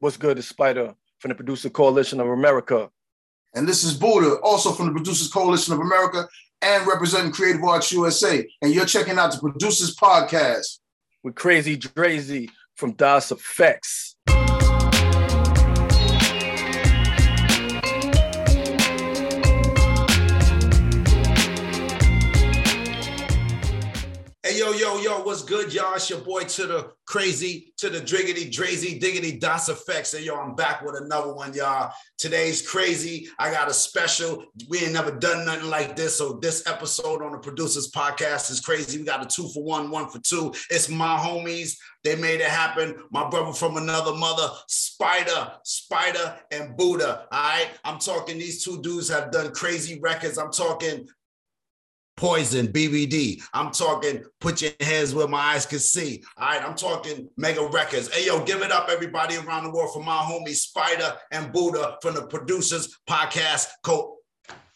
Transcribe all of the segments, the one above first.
What's good? It's Spyda from the Producer Coalition of America. And this is Buddha, also from the Producers Coalition of America and representing Creative Arts USA. And you're checking out the Producers Podcast. With Krazy Drayz from Das EFX. Yo, yo, what's good, y'all? It's your boy to the crazy, to the driggity, drazy, diggity, Das EFX. And yo, I'm back with another one, y'all. Today's crazy. I got a special. We ain't never done nothing like this. So this episode on the producers podcast is crazy. We got a two for one, one for two. It's my homies. They made it happen. My brother from another mother, Spyda, Spyda, and Buddha. All right. I'm talking, these two dudes have done crazy records. I'm talking Poison, BBD. I'm talking Put Your Hands Where My Eyes Can See. All right, I'm talking Mega Records. Hey, yo, give it up, everybody around the world, for my homies Spyda and Buddha from the Producers Podcast. Co-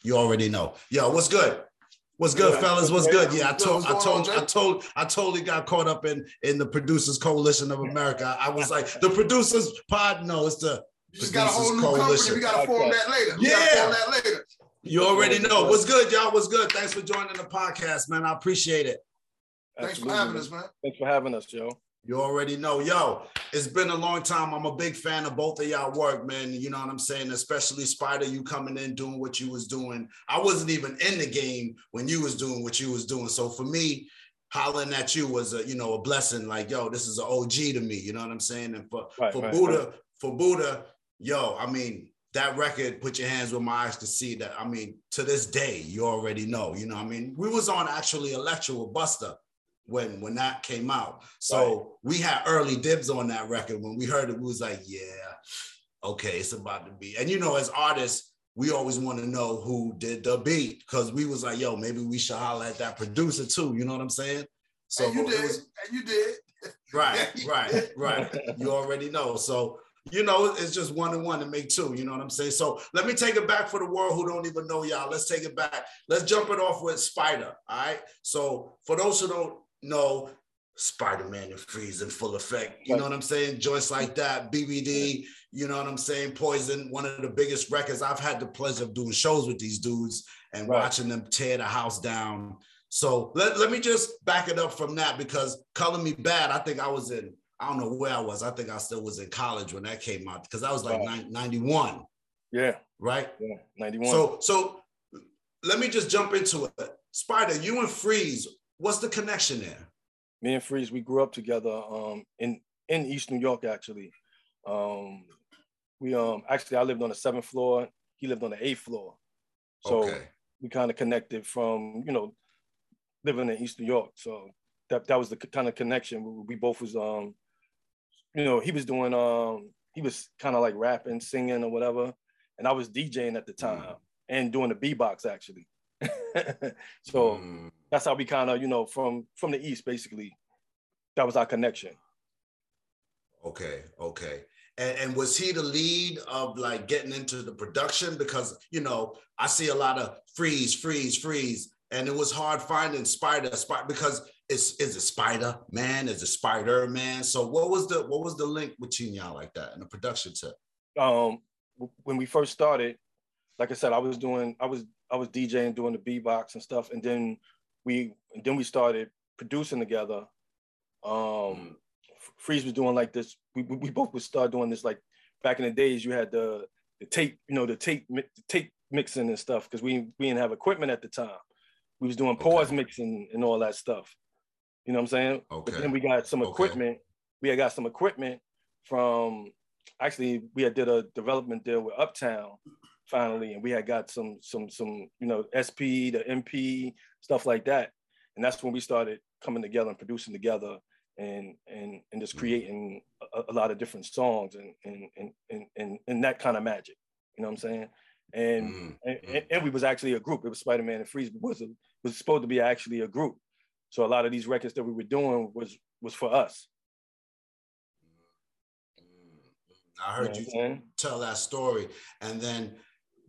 you already know. Yo, what's good? What's good, fellas? What's good? Yeah, I told, I told, I told, I totally got caught up in in the Producers Coalition of America. I was like, the Producers Pod. No, it's the you just got a whole new Coalition. company. We got to form that later. We yeah. form that later. You already know. What's good, y'all? What's good? Thanks for joining the podcast, man. I appreciate it. Thanks for having us, man. Thanks for having us, Joe. You already know. Yo, it's been a long time. I'm a big fan of both of y'all work, man. You know what I'm saying? Especially Spyda, you coming in doing what you was doing. I wasn't even in the game when you was doing what you was doing. So for me, hollering at you was a, you know, a blessing. Like, yo, this is an OG to me. You know what I'm saying? And for, right, for right, Buddha, right. for Buddha, yo, I mean, that record, put your hands where my eyes to see that. I mean, to this day, you already know. You know, I mean, we was on actually Elektra with Busta when when that came out. So right. we had early dibs on that record. When we heard it, we was like, yeah, okay, it's about to be. And you know, as artists, we always want to know who did the beat because we was like, yo, maybe we should holler at that producer too. You know what I'm saying? So and you did. Was, and you did. Right, right, right. You already know. So you know, it's just one and one to make two. You know what I'm saying? So let me take it back for the world who don't even know y'all. Let's take it back. Let's jump it off with Spyda. All right. So for those who don't know, Spyderman and Freeze in full effect. You know what I'm saying? Joints like that, BBD, you know what I'm saying? Poison, one of the biggest records. I've had the pleasure of doing shows with these dudes and right. watching them tear the house down. So let, let me just back it up from that because Color Me Badd, I think I was in I don't know where I was. I think I still was in college when that came out because I was like wow. 91. Yeah. Right? Yeah, 91. So so let me just jump into it. Spyda, you and Freeze, what's the connection there? Me and Freeze, we grew up together um, in in East New York actually. Um, we um actually I lived on the seventh floor, he lived on the eighth floor. So okay. we kind of connected from, you know, living in East New York. So that that was the kind of connection. We, we both was um you know, he was doing um he was kind of like rapping, singing or whatever, and I was DJing at the time mm. and doing the beatbox actually. so mm. that's how we kind of, you know, from from the east basically. That was our connection. Okay, okay. And, and, was he the lead of like getting into the production? Because you know, I see a lot of freeze, freeze, freeze, and it was hard finding Spyda, Spyda because is is it Spider Man? Is a Spider Man? So what was the what was the link between y'all like that in the production tip? Um, when we first started, like I said, I was doing I was I was DJing, doing the beatbox and stuff, and then we and then we started producing together. Um, mm. Freeze was doing like this. We, we both would start doing this like back in the days. You had the the tape, you know, the tape the tape mixing and stuff because we we didn't have equipment at the time. We was doing pause okay. mixing and all that stuff. You know what I'm saying? Okay. But then we got some equipment. Okay. We had got some equipment from actually we had did a development deal with Uptown finally, and we had got some some some you know SP, the MP stuff like that, and that's when we started coming together and producing together and and and just mm. creating a, a lot of different songs and and and and and, and that kind of magic. You know what I'm saying? And, mm, and, mm. and we was actually a group. It was Spyderman and Freeze was a, was supposed to be actually a group. So a lot of these records that we were doing was was for us. I heard you, know you tell that story, and then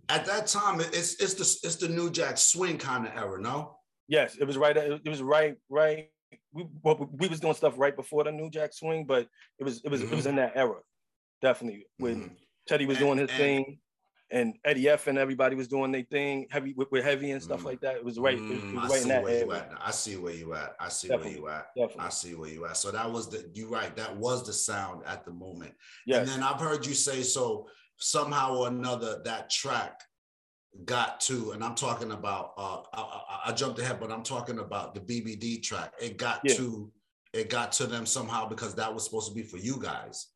at that time, it's it's the it's the New Jack Swing kind of era, no? Yes, it was right. It was right, right. We well, we was doing stuff right before the New Jack Swing, but it was it was mm-hmm. it was mm-hmm. in that era definitely. When Mhm. Teddy was And- doing his and- thing, and Eddie F and everybody was doing their thing, heavy with, with heavy and stuff Mm. like that. It was right. It was, it Mm, was I right in see that where you area. at. I see where you at. I see Definitely. where you at. Definitely. I see where you at. So that was the you right. That was the sound at the moment. Yes. And then I've heard you say so somehow or another that track got to, and I'm talking about. Uh, I, I, I jumped ahead, but I'm talking about the BBD track. It got Yeah. to, it got to them somehow because that was supposed to be for you guys,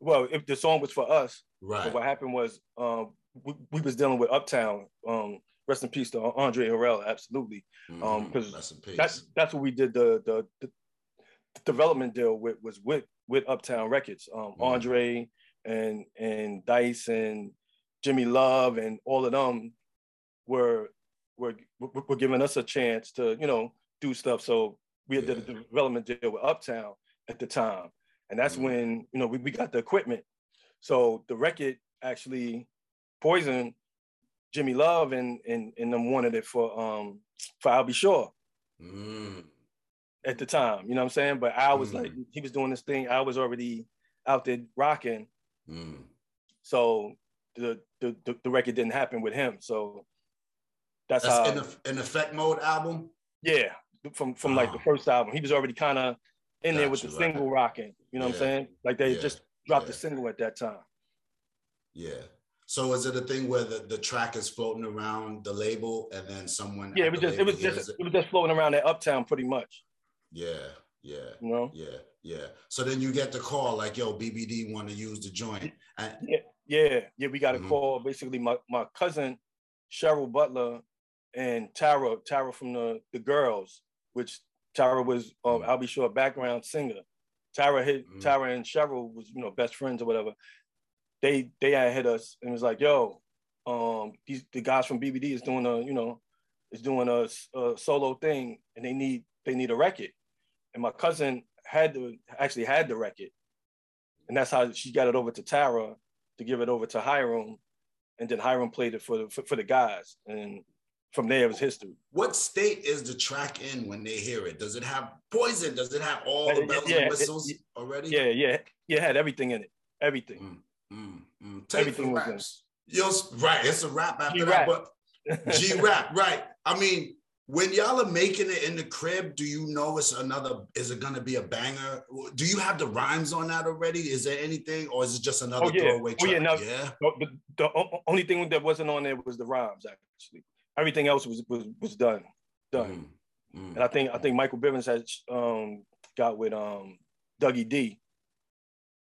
well, if the song was for us, right? what happened was um, we, we was dealing with Uptown. Um, rest in peace to Andre Harrell, absolutely. um, Mhm. 'cause Rest. That's that's what we did the the, the development deal with was with with Uptown Records. Um, Mhm. Andre and and Dice and Jimmy Love and all of them were were were giving us a chance to you know do stuff. So we had did a development deal with Uptown at the time, and that's Mhm. when you know we, we got the equipment. So the record actually Poison, Jimmy Love and and and them wanted it for um for Al B. Sure Mm. at the time. You know what I'm saying? But I was Mm. like he was doing this thing. I was already out there rocking. Mm. So the the the, record didn't happen with him. So that's, That's how in, the, in effect mode album. yeah from from like the Ah. first album. He was already kind of in there with the right. single rocking. You know what I'm saying? Like they Yeah. just dropped the single at that time. Yeah. So is it a thing where the, the track is floating around the label and then someone Yeah, it was just it was just hears it was just floating around at Uptown pretty much. Yeah, yeah, You know? yeah, yeah. So then you get the call like, yo, BBD want to use the joint. And Yeah, yeah, we got a Mhm. call. Basically, my, my cousin Cheryl Butler and Tara, Tara from the the girls, which Tara was, um, Mhm. Al B. Sure, a background singer. Tara hit Mhm. Tara and Cheryl was, you know, best friends or whatever. They they had hit us and was like, yo, um, these the guys from BBD is doing a, you know, is doing a, a solo thing, and they need they need a record. And my cousin had to actually had the record, and that's how she got it over to Tara to give it over to Hiram, and then Hiram played it for the for, for the guys, and from there it was history. what state is the track in when they hear it? Does it have poison? Does it have all the bells yeah, and it- whistles it- already? Yeah, yeah, yeah, it had everything in it, everything. Mm, mm. Take Everything for was in. raps. Yo, right. It's a rap after G-rap. that, but G rap, right? I mean, when y'all are making it in the crib, do you know it's another? Is it gonna be a banger? Do you have the rhymes on that already? Is there anything, or is it just another Oh, yeah. throwaway Oh, track? yeah, no. yeah. No, the, the only thing that wasn't on there was the rhymes. Actually, everything else was was was done, done. Mm, mm. And I think I think Michael Bivens had um, got with um, Dougie D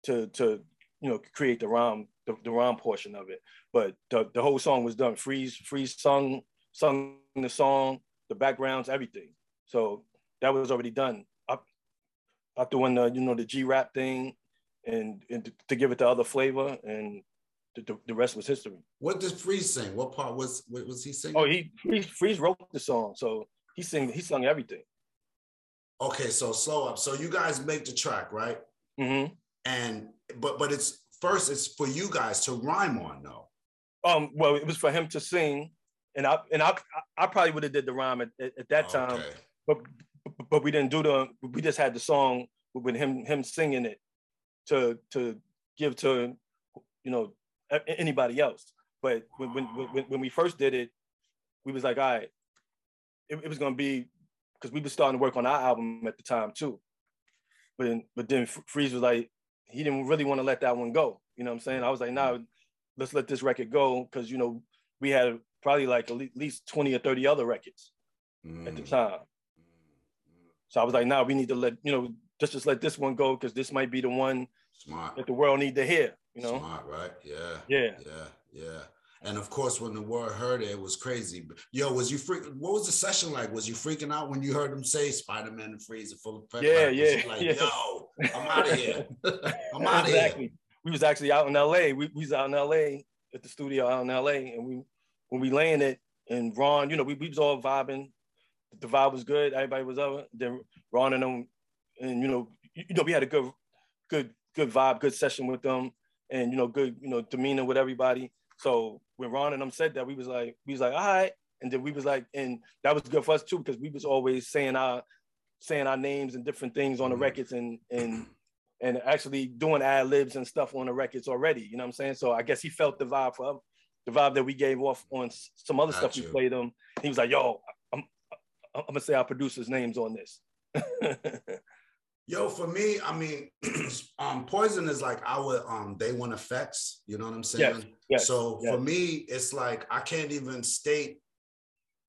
to to you know create the rhyme the, the rhyme portion of it. But the, the whole song was done. Freeze Freeze sung sung the song, the backgrounds, everything. So that was already done. Up after when the you know the G rap thing, and, and to, to give it the other flavor, and the, the, rest was history. What does Freeze sing? What part was what was he singing? Oh, he Freeze, Freeze wrote the song, so he sing he sung everything. Okay, so slow up. So you guys make the track, right? hmm And but but it's first it's for you guys to rhyme on though. Um, well, it was for him to sing, and I and I I probably would have did the rhyme at, at, at that time, Okay. but but we didn't do the. We just had the song with him him singing it to to give to you know anybody else. But when when when, when we first did it, we was like, all right, it, it was gonna be because we was starting to work on our album at the time too. But then, but then Freeze was like, he didn't really want to let that one go. You know what I'm saying? I was like, nah, let's let this record go because you know we had probably like at least 20 or 30 other records at the Mm, time. So I was like, nah, we need to let, you know, just just let this one go because this might be the one Smart. that the world need to hear, you know? Smart, right? Yeah. Yeah. Yeah. Yeah. And of course, when the world heard it, it was crazy. Yo, was you freak? What was the session like? Was you freaking out when you heard them say Spyderman and Freeze are full of pep? Yeah, yeah, Like, yeah. yo, I'm out of here. I'm out of here. exactly. We was actually out in LA. We, we was out in LA at the studio out in LA. And we when we landed and Ron, you know, we, we was all vibing. The vibe was good. Everybody was up. Then Ron and them, and you know, you, you know, we had a good, good, good vibe, good session with them, and you know, good, you know, demeanor with everybody. So when Ron and them said that, we was like, we was like, all right. And then we was like, and that was good for us too, because we was always saying our saying our names and different things on the Mhm. records and and and actually doing ad libs and stuff on the records already. You know what I'm saying? So I guess he felt the vibe for the vibe that we gave off on some other Got stuff you. we played him. He was like, "Yo, I'm, I'm gonna say our producers' names on this." Yo, for me, I mean, um, Poison is like our um day one effects. You know what I'm saying? Yes, yes, so yes. for me, it's like I can't even state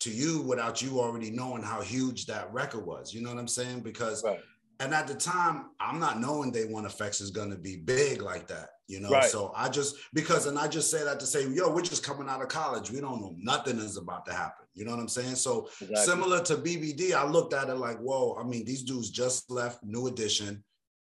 to you without you already knowing how huge that record was. You know what I'm saying? Because right. and at the time, I'm not knowing Day One Effects is gonna be big like that. You know, right. so I just because and I just say that to say, yo, we're just coming out of college. We don't know nothing is about to happen. You know what I'm saying? So exactly. similar to BBD, I looked at it like, whoa, I mean, these dudes just left New Edition.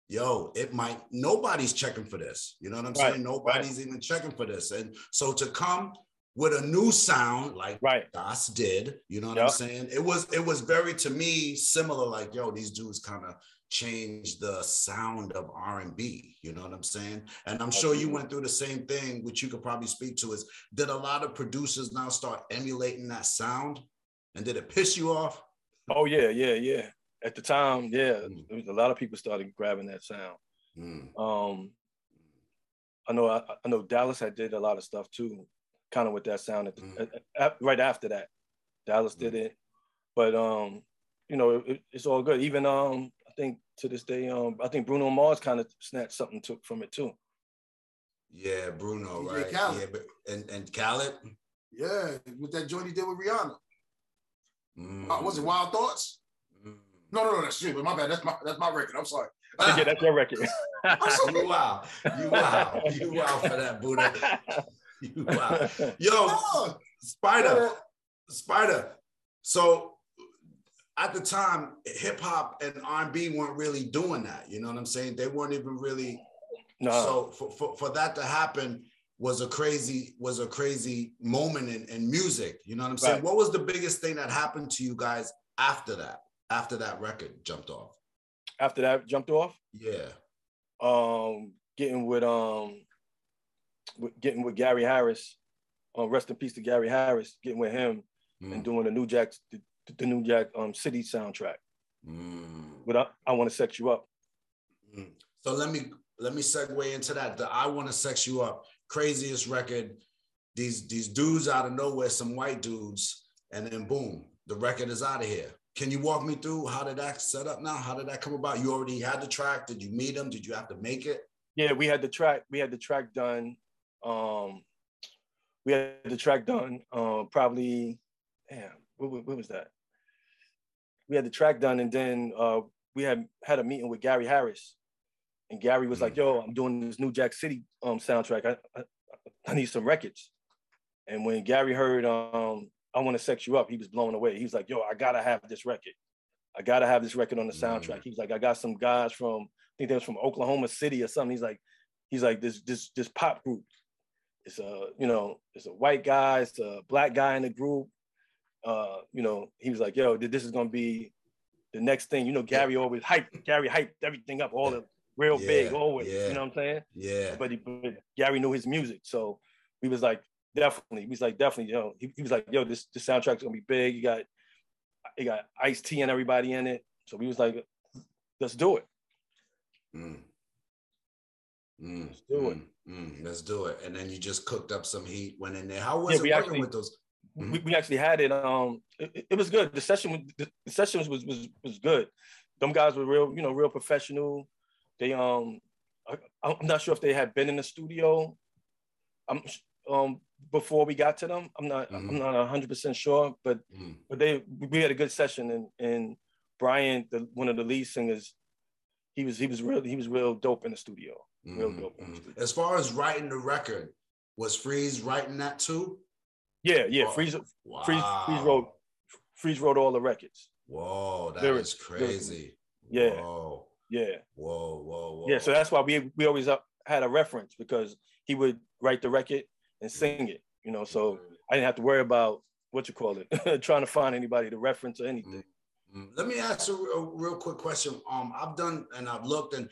Yo, it might nobody's checking for this. You know what I'm right. saying? Nobody's right. even checking for this. And so to come with a new sound like right. Das did, you know what yep. I'm saying? It was it was very to me similar, like, yo, these dudes kind of changed the sound of R&B, you know what I'm saying? And I'm sure you went through the same thing, which you could probably speak to is did a lot of producers now start emulating that sound? And did it piss you off? Oh yeah, yeah, yeah. At the time, yeah, mm. a lot of people started grabbing that sound. Mm. Um, I know, I, I, know Dallas had did a lot of stuff too, kind of with that sound. At the, mm. at, at, right after that, Dallas did mm. it, but um, you know, it, it's all good. Even um, I think to this day, um, I think Bruno Mars kind of snatched something took from it too. Yeah, Bruno, DJ right? Khaled. Yeah, but and and Khaled. Yeah, with that joint he did with Rihanna. Mm. Uh, was it Wild Thoughts? Mm. No, no, no, that's you. But my bad. That's my that's my record. I'm sorry. yeah, that's your record. you wow, you wow, you wow for that, Buddha. You wow, yo, Spyda, Spyda. So at the time, hip hop and R&B weren't really doing that. You know what I'm saying? They weren't even really. No. So for, for, for that to happen was a crazy was a crazy moment in, in music. You know what I'm saying? Right. What was the biggest thing that happened to you guys after that? After that record jumped off? After that jumped off? Yeah. Um, getting with um, with, getting with Gary Harris. Uh, rest in peace to Gary Harris. Getting with him mm. and doing the New Jack the, the New Jack um, City soundtrack. Mm. But I, I want to sex you up. Mm. So let me let me segue into that. The I want to sex you up, craziest record. These these dudes out of nowhere, some white dudes, and then boom, the record is out of here. Can you walk me through how did that set up now? How did that come about? You already had the track. Did you meet them? Did you have to make it? Yeah, we had the track. We had the track done. Um, we had the track done. Uh, probably, damn, what, what was that? we had the track done, and then uh, we had had a meeting with Gary Harris, and Gary was like, mm. "Yo, I'm doing this New Jack City um, soundtrack. I, I, I need some records." And when Gary heard um, "I Want to Sex You Up," he was blown away. He was like, "Yo, I gotta have this record. I gotta have this record on the soundtrack." Mm-hmm. He was like, "I got some guys from I think they was from Oklahoma City or something." He's like, "He's like this this this pop group. It's a you know it's a white guy, it's a black guy in the group." uh, you know, he was like, yo, this is gonna be the next thing. You know, Gary always hyped, Gary hyped everything up, all the real yeah, big, always. Yeah, you know what I'm saying? Yeah. But, he, but Gary knew his music. So we was like, definitely, he was like, definitely, you know, he, he was like, yo, this this soundtrack's gonna be big. You got you got Ice T and everybody in it. So we was like, let's do it. Mm. Mm, let's do mm, it. Mm, let's do it. And then you just cooked up some heat, went in there. How was yeah, it working actually, with those? Mm-hmm. We, we actually had it. Um, it, it was good. The session, the, the session was, was was good. Them guys were real, you know, real professional. They um, I, I'm not sure if they had been in the studio. I'm um before we got to them. I'm not mm-hmm. I'm not hundred percent sure, but mm-hmm. but they we had a good session and and Brian, the one of the lead singers, he was he was real he was real dope in the studio. Real mm-hmm. dope. Mm-hmm. As far as writing the record, was Freeze writing that too? Yeah, yeah. Freeze, wow. Freeze, Freeze wrote, Freeze wrote all the records. Whoa, that Lyrics, is crazy. Yeah. Whoa. Yeah. Whoa, whoa, whoa. Yeah, so that's why we we always up, had a reference because he would write the record and sing it. You know, so I didn't have to worry about what you call it, trying to find anybody to reference or anything. Mm-hmm. Let me ask you a, a real quick question. Um, I've done and I've looked and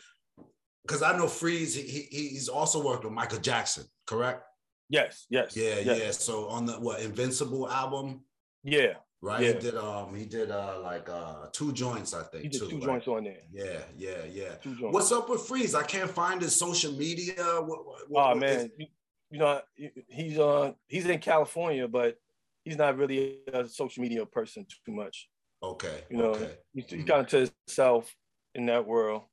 because I know Freeze, he, he, he's also worked with Michael Jackson, correct? Yes, yes. Yeah, yes. yeah. So on the what Invincible album? Yeah. right? Yeah. He did um he did uh like uh two joints, I think. He did too, two right? joints on there. Yeah, yeah, yeah. What's up with Freeze? I can't find his social media. What, what, oh what man, you, you, know he's uh he's in California, but he's not really a social media person too much. Okay. You know, okay. he's, he's kind of to himself in that world.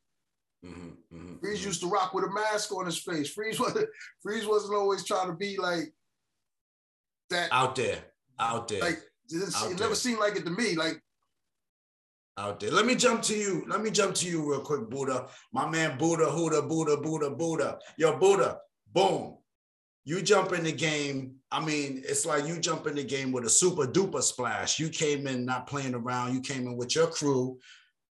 Mm-hmm, mm-hmm, Freeze mm-hmm. used to rock with a mask on his face. Freeze wasn't Freeze wasn't always trying to be like that out there, out there. Like it, it never seemed like it to me. Like out there. Let me jump to you. Let me jump to you real quick, Buddha. My man, Buddha, Huda, Buddha, Buddha, Buddha. Yo, Buddha, boom. You jump in the game. I mean, it's like you jump in the game with a super duper splash. You came in not playing around. You came in with your crew.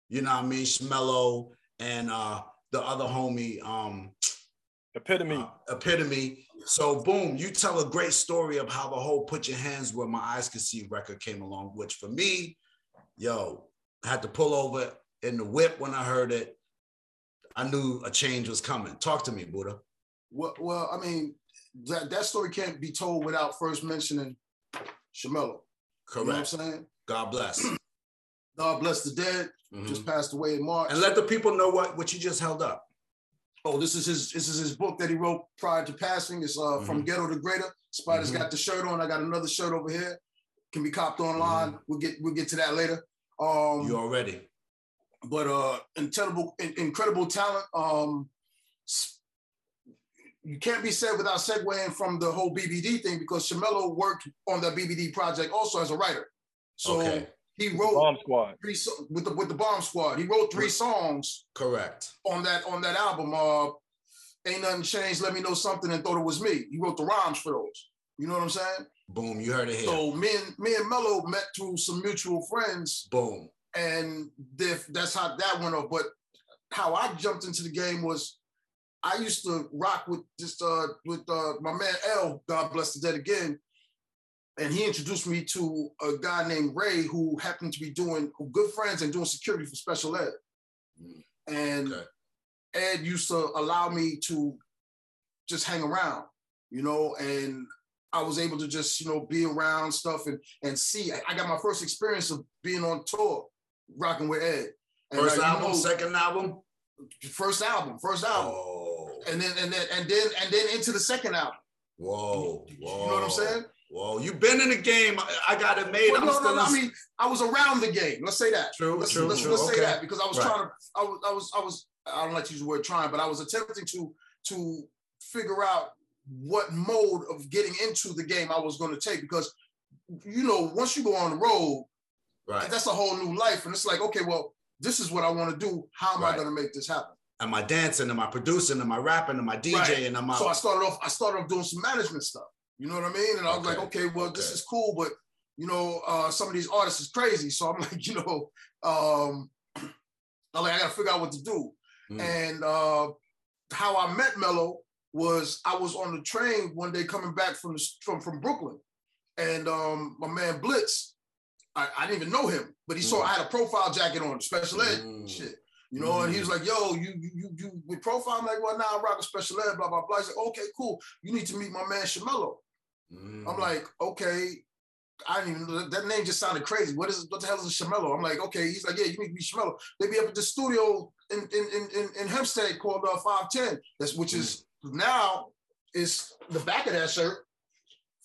You know what I mean? Shmello and uh the other homie, um, Epitome. Uh, epitome. So boom, you tell a great story of how the whole "Put Your Hands Where My Eyes Can See" record came along. Which for me, yo, I had to pull over in the whip when I heard it. I knew a change was coming. Talk to me, Buddha. Well, well, I mean, that, that story can't be told without first mentioning Shmello. Correct. You know what I'm saying? God bless. God bless the dead. Mm-hmm. Just passed away in March. And let the people know what, what you just held up. Oh, this is his this is his book that he wrote prior to passing. It's uh, mm-hmm. from Ghetto to Greater. Spyda's mm-hmm. got the shirt on. I got another shirt over here. Can be copped online. Mm-hmm. We'll get we'll get to that later. Um, you already. But uh, incredible incredible talent. Um, you can't be said without segueing from the whole BBD thing because Shmello worked on the BBD project also as a writer. So okay. He wrote Bomb Squad three with the with the Bomb Squad. He wrote three songs. Correct. On that on that album, uh, ain't nothing changed. Let me know something and thought it was me. He wrote the rhymes for those. You know what I'm saying? Boom, you heard it here. So me and me and Mello met through some mutual friends. Boom. And that's how that went off. But how I jumped into the game was I used to rock with just uh with uh my man L, God bless the dead again. And he introduced me to a guy named Ray who happened to be doing good friends and doing security for special ed. Mm. And okay. Ed used to allow me to just hang around, you know, and I was able to just, you know, be around stuff and and see. I got my first experience of being on tour, rocking with Ed. And first like, album, you know, second album? First album, first album. Oh and then and then and then and then into the second album. Whoa, whoa. You know what I'm saying? Whoa, you've been in the game. I, got it made. Well, no, no, no. I mean, I was around the game. Let's say that. True, let's, true, let's, true. Let's okay. say that because I was right. trying to. I was, I was, I was. I don't like to use the word trying, but I was attempting to to figure out what mode of getting into the game I was going to take because you know once you go on the road, right, that's a whole new life, and it's like okay, well, this is what I want to do. How am right. I going to make this happen? am I dancing? Am I producing? Am I rapping? Am I DJing? Right. Am I? So I started off. I started off doing some management stuff. You know what I mean? And I was okay. like, okay, well, okay. this is cool, but you know, uh, some of these artists is crazy. So I'm like, you know, um, I'm like, I gotta figure out what to do. Mm. And uh, how I met Mello was I was on the train one day coming back from the, from from Brooklyn, and um, my man Blitz, I, I, didn't even know him, but he mm. saw I had a profile jacket on, special ed mm. shit. You know, mm-hmm. and he was like, yo, you you you with profile? I'm like, well, now nah, I rock a special ed, blah, blah, blah. He's like, okay, cool. You need to meet my man Shmello. Mm-hmm. I'm like, okay. I didn't even that name just sounded crazy. What is what the hell is a Shmello? I'm like, okay. He's like, yeah, you need to be Shmello. They be up at the studio in in in, in Hempstead called uh, 510. That's which is mm-hmm. now is the back of that shirt,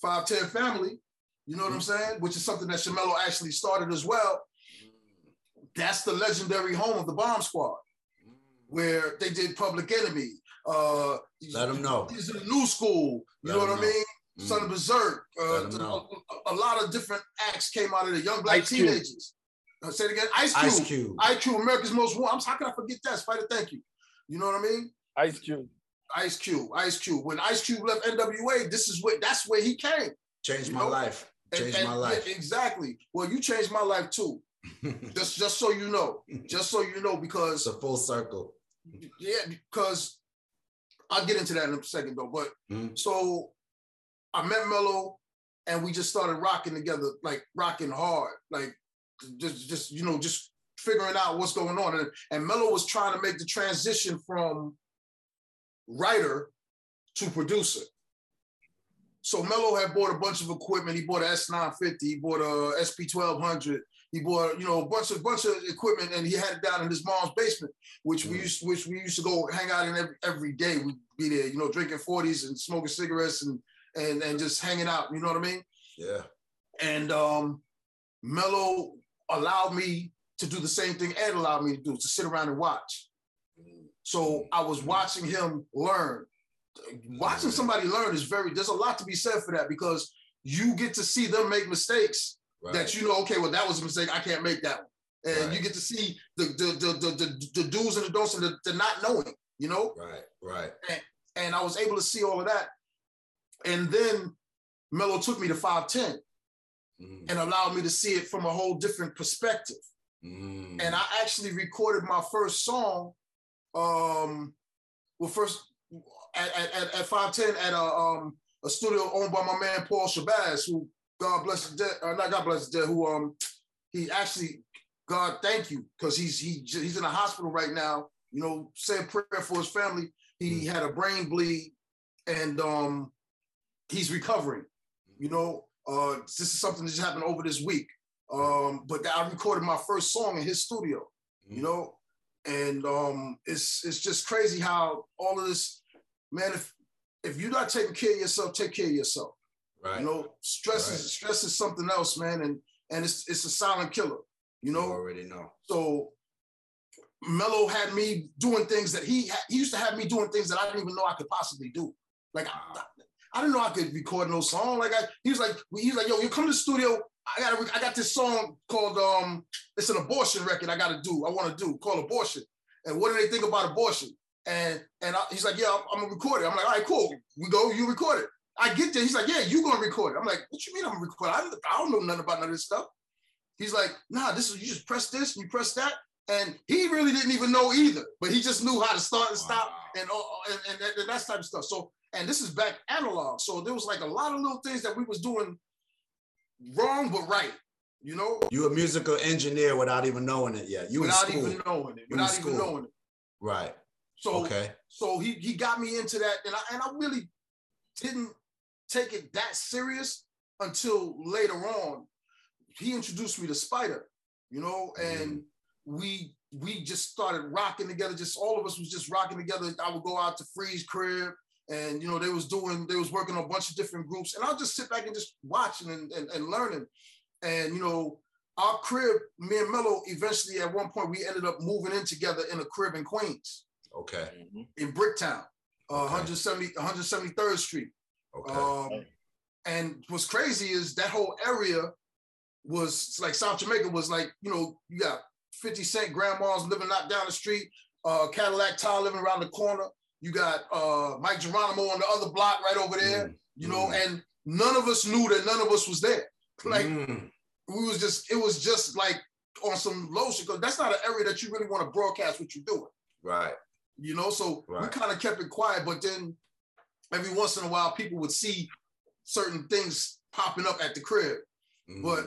510 family. You know what I'm mm-hmm. saying? Which is something that Shmello actually started as well that's the legendary home of the Bomb Squad, where they did Public Enemy. Uh, Let them know. Are the new school. You know what know. I mean? Mm. Son of Bazerk. Uh, a, a, lot of different acts came out of the young black Ice teenagers. Uh, say it again. Ice Cube. Ice Cube. Ice Cube. America's Most Wanted. How can I forget that? Spyda, thank you. You know what I mean? Ice Cube. Ice Cube. Ice Cube. When Ice Cube left NWA, this is where that's where he came. Changed my know? life. Changed and, and, my life. Exactly. Well, you changed my life too. just just so you know, just so you know, because it's a full circle. Yeah, because I'll get into that in a second though. But mm-hmm. so I met Mello and we just started rocking together, like rocking hard, like just just you know, just figuring out what's going on. And, and Mello was trying to make the transition from writer to producer. so Mello had bought a bunch of equipment. He bought an S950. He bought a SP1200. He bought, you know, a bunch of bunch of equipment, and he had it down in his mom's basement, which we mm-hmm. used which we used to go hang out in every, every day. We'd be there, you know, drinking 40s and smoking cigarettes and and and just hanging out. You know what I mean? Yeah. And um, Mello allowed me to do the same thing Ed allowed me to do, to sit around and watch. So I was watching him learn. Watching somebody learn is very, there's a lot to be said for that because you get to see them make mistakes right. that you know, okay, well, that was a mistake. I can't make that one. And right. you get to see the the the the, the, do's and the don'ts and the, the, not knowing, you know? Right, right. And, and I was able to see all of that. And then Mello took me to 510 mm. and allowed me to see it from a whole different perspective. Mm. And I actually recorded my first song, um, well, first at, at, at 510 at a, um, a studio owned by my man Paul Shabazz, who God bless the dead, uh, not God bless the dead, who um he actually God thank you because he's he he's in a hospital right now. You know, say a prayer for his family. He mm. had a brain bleed, and um he's recovering. You know, uh, this is something that just happened over this week. Um, but I recorded my first song in his studio, you mm. know, and um, it's it's just crazy how all of this, man. If if you're not taking care of yourself, take care of yourself. Right. You know, stress right. is stress is something else, man, and and it's it's a silent killer. You know, you already know. So Mello had me doing things that he he used to have me doing things that I didn't even know I could possibly do. Like I, I didn't know I could record no song. Like I, he was like, he was like, yo, you come to the studio. I got I got this song called um, it's an abortion record. I got to do. I want to do called abortion. And what do they think about abortion? And and I, he's like, yeah, I'm, I'm, gonna record it. I'm like, all right, cool. We go. You record it. I get there. He's like, yeah, you gonna record it. I'm like, what you mean I'm gonna record? I, I don't know nothing about none of this stuff. He's like, nah, this is you just press this and you press that. And he really didn't even know either, but he just knew how to start and stop wow. and, and, and, and that type of stuff. So and this is back analog. So there was like a lot of little things that we was doing wrong but right. You know, you a musical engineer without even knowing it yet. You without even knowing it. You without even knowing it. Right. So okay. So he he got me into that, and I and I really didn't take it that serious until later on. He introduced me to Spyda, you know, and mm-hmm. we we just started rocking together. Just all of us was just rocking together. I would go out to Freeze crib and you know they was doing they was working on a bunch of different groups. And i'll just sit back and just watching and, and, and learning and you know our crib me and mello eventually at one point we ended up moving in together in a crib in queens. Okay. Mm-hmm. in bricktown uh, okay. 170 173rd street. Okay. Um, and what's crazy is that whole area was like south jamaica was like you know you got 50 cent grandmas living not down the street uh, Cadillac Tah living around the corner you got uh, Mic Geronimo on the other block right over there, mm. you know, mm. and none of us knew that none of us was there. Like mm. we was just, it was just like on some low shit because that's not an area that you really want to broadcast what you're doing. Right. You know, so right. we kind of kept it quiet, but then every once in a while people would see certain things popping up at the crib. Mm. But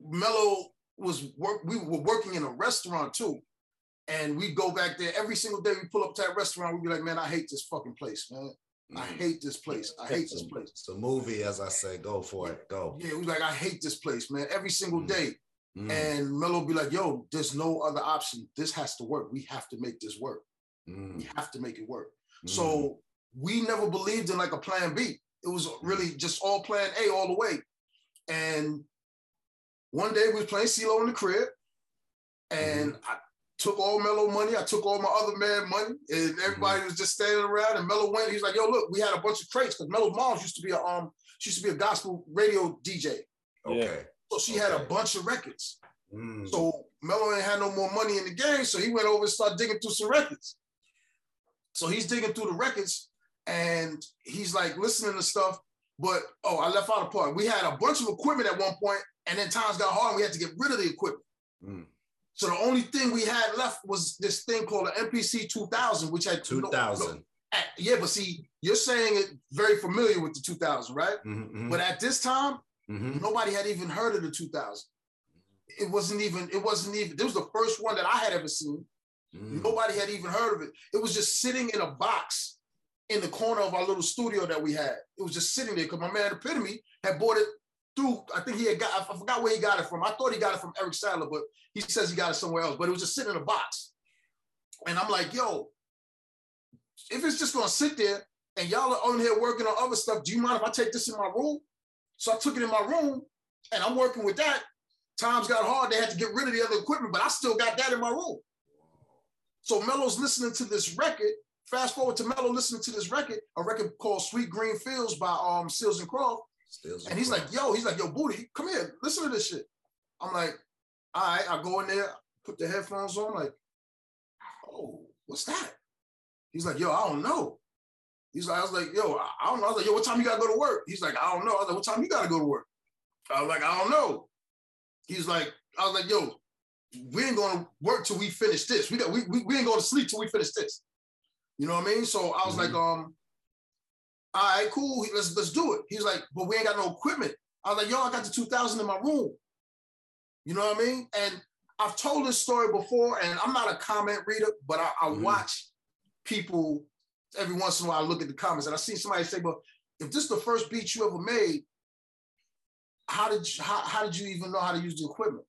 Mello was work, we were working in a restaurant too. And we go back there every single day. We pull up to that restaurant. We be like, man, I hate this fucking place, man. I mm. hate this place. I hate this place. It's a movie, as I say. Go for it. Go. Yeah, we like, I hate this place, man. Every single mm. day. Mm. And Mello be like, yo, there's no other option. This has to work. We have to make this work. Mm. We have to make it work. Mm. So we never believed in like a plan B. It was really just all plan A all the way. And one day we was playing CeeLo in the crib. And mm-hmm. I, took all Mello money. I took all my other man money, and everybody mm-hmm. was just standing around. And Mello went. He's like, "Yo, look, we had a bunch of crates because Mello's mom used to be a um, she used to be a gospel radio DJ. Okay, so she okay. had a bunch of records. Mm. So Mello ain't had no more money in the game, so he went over and started digging through some records. So he's digging through the records, and he's like listening to stuff. But oh, I left out a part. We had a bunch of equipment at one point, and then times got hard. and We had to get rid of the equipment. Mm. So the only thing we had left was this thing called the MPC 2000, which had 2000. No, no, yeah, but see, you're saying it very familiar with the 2000, right? Mm-hmm, mm-hmm. But at this time, mm-hmm. nobody had even heard of the 2000. It wasn't even, it wasn't even, this was the first one that I had ever seen. Mm. Nobody had even heard of it. It was just sitting in a box in the corner of our little studio that we had. It was just sitting there because my man Epitome had bought it through. I think he had got. I forgot where he got it from. I thought he got it from Eric Sadler, but he says he got it somewhere else. But it was just sitting in a box, and I'm like, yo, if it's just gonna sit there and y'all are on here working on other stuff, do you mind if I take this in my room? So I took it in my room, and I'm working with that. Times got hard; they had to get rid of the other equipment, but I still got that in my room. So Mello's listening to this record. Fast forward to Mello listening to this record, a record called Sweet Green Fields by um Seals and Croft. And he's like, yo, he's like, yo, Booty, come here, listen to this shit. I'm like, all right, I go in there, put the headphones on, like, oh, what's that? He's like, yo, I don't know. He's like, I was like, yo, I don't know. I was like, yo, what time you gotta go to work? He's like, I don't know. I was like, what time you gotta go to work? I was like, I don't know. He's like, I was like, yo, we ain't gonna work till we finish this. We got we, we, we ain't to sleep till we finish this. You know what I mean? So I was mm-hmm. like, um, all right, cool. Let's let's do it. He's like, but we ain't got no equipment. I was like, yo, I got the 2000 in my room. You know what I mean? And I've told this story before, and I'm not a comment reader, but I, I mm-hmm. watch people every once in a while. I look at the comments, and I see somebody say, "Well, if this is the first beat you ever made, how did you, how, how did you even know how to use the equipment?"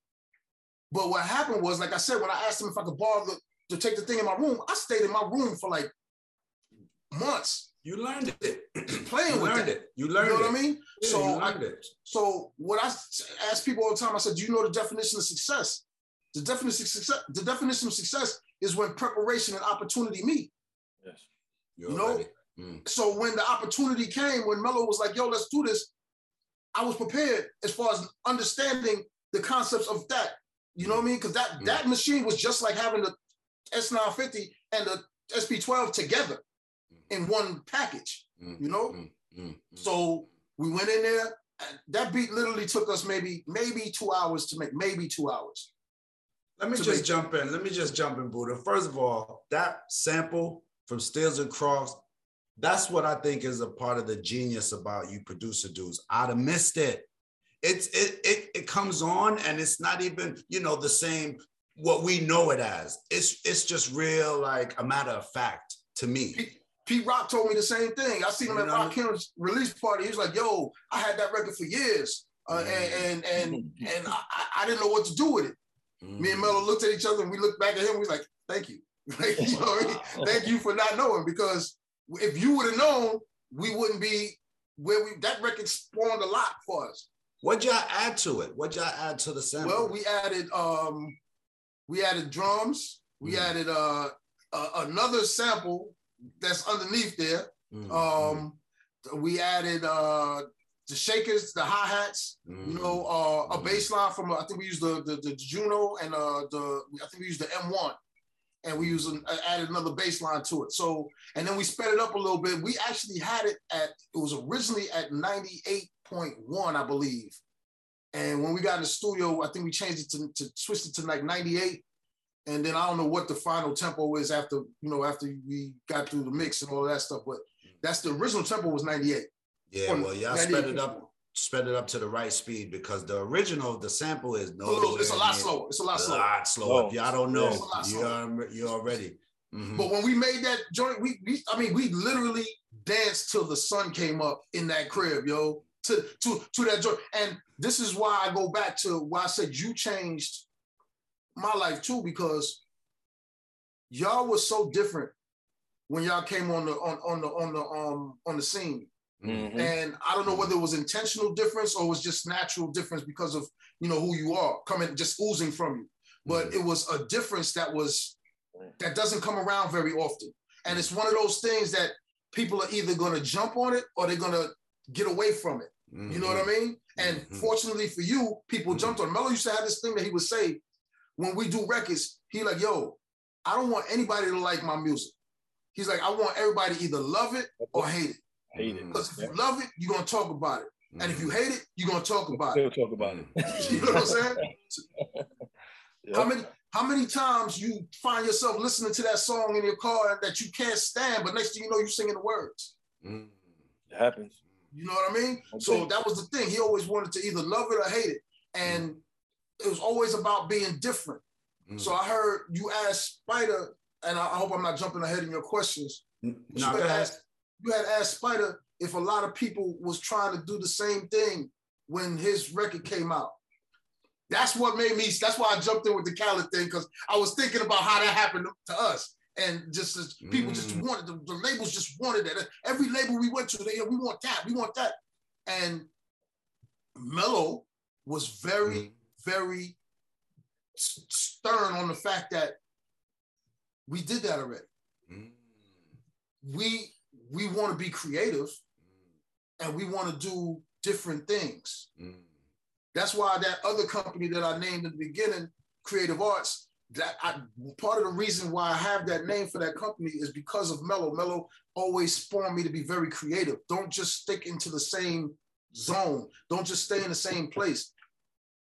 But what happened was, like I said, when I asked him if I could borrow the, to take the thing in my room, I stayed in my room for like months. You learned it. Playing you with learned it. it. You learned you know it. what I mean? Yeah, so, I, it. so what I ask people all the time, I said, "Do you know the definition of success?" The definition of success. The definition of success is when preparation and opportunity meet. Yes. You're you know. Mm. So when the opportunity came, when Mello was like, "Yo, let's do this," I was prepared as far as understanding the concepts of that. You know what I mean? Because that mm. that machine was just like having the S950 and the SP12 together in one package, mm, you know? Mm, mm, so we went in there. that beat literally took us maybe maybe two hours to make, maybe two hours. Let me just make. jump in. Let me just jump in, Buddha. First of all, that sample from Seals and Crofts, that's what I think is a part of the genius about you producer dudes. I'd have missed it. It's it it it comes on and it's not even, you know, the same what we know it as. It's it's just real like a matter of fact to me. Pete, Rock told me the same thing. I seen him at at Rakim's release party. He was like, "Yo, I had that record for years, uh, and and and and I, I, didn't know what to do with it." Mm. Me and Melo looked at each other and we looked back at him. We was like, "Thank you, like, you know, thank you for not knowing." Because if you would have known, we wouldn't be where we. That record spawned a lot for us. What'd y'all add to it? What'd y'all add to the sample? Well, we added um we added drums. We mm. added uh, uh, another sample that's underneath there. Mm. Um, we added uh, the shakers, the hi hats. Mm. You know, uh, a mm. bass line from I think we used the the, the Juno and uh, the I think we used the M1 and we used an, added another bass line to it. So, and then we sped it up a little bit. We actually had it at, it was originally at 98.1, I believe. And when we got in the studio, I think we changed it to, to switched it to like 98. And then I don't know what the final tempo is after, you know, after we got through the mix and all that stuff. But that's the original tempo was 98. Yeah, well, y'all sped it up, sped it up to the right speed because the original, the sample is no. It's a lot slower. It's a lot slower. A lot slower. If y'all don't know, you're, you're already. Mm-hmm. But when we made that joint, we, we I mean, we literally danced till the sun came up in that crib, yo to to to that joint. And this is why I go back to why I said you changed my life too, because y'all was so different when y'all came on the on, on the on the um on the scene. Mm-hmm. And I don't know whether it was intentional difference or it was just natural difference because of you know who you are coming just oozing from you. But mm-hmm. it was a difference that was that doesn't come around very often. And it's one of those things that people are either going to jump on it or they're going to get away from it. Mm-hmm. You know what I mm-hmm. mean? And mm-hmm. fortunately for you, people mm-hmm. jumped on. Melo used to have this thing that he would say when we do records. He like, yo, I don't want anybody to like my music. He's like, I want everybody to either love it or hate it. Hate it. Because if you love it, you're gonna talk about it. And if you hate it, you're gonna talk about Still it. talk about it. you know what I'm saying? yep. How many how many times you find yourself listening to that song in your car that you can't stand, but next thing you know, you're singing the words. Mm. It happens. You know what I mean? Okay. So that was the thing. He always wanted to either love it or hate it. And mm. It was always about being different. Mm. So I heard you asked Spyda, and I, hope I'm not jumping ahead in your questions. No, Spyda asked, you had asked Spyda if a lot of people was trying to do the same thing when his record came out. That's what made me. That's why I jumped in with the Khaled thing because I was thinking about how that happened to us, and just as people mm. just wanted the, the, labels just wanted that. Every label we went to, they we want that, we want that, and Mello was very, mm. Very stern on the fact that we did that already. Mm. We we want to be creative, and we want to do different things. Mm. That's why that other company that I named in the beginning, Creative Arts, that I, part of the reason why I have that name for that company is because of Mello. Mello always spawned me to be very creative. Don't just stick into the same zone. Don't just stay in the same place.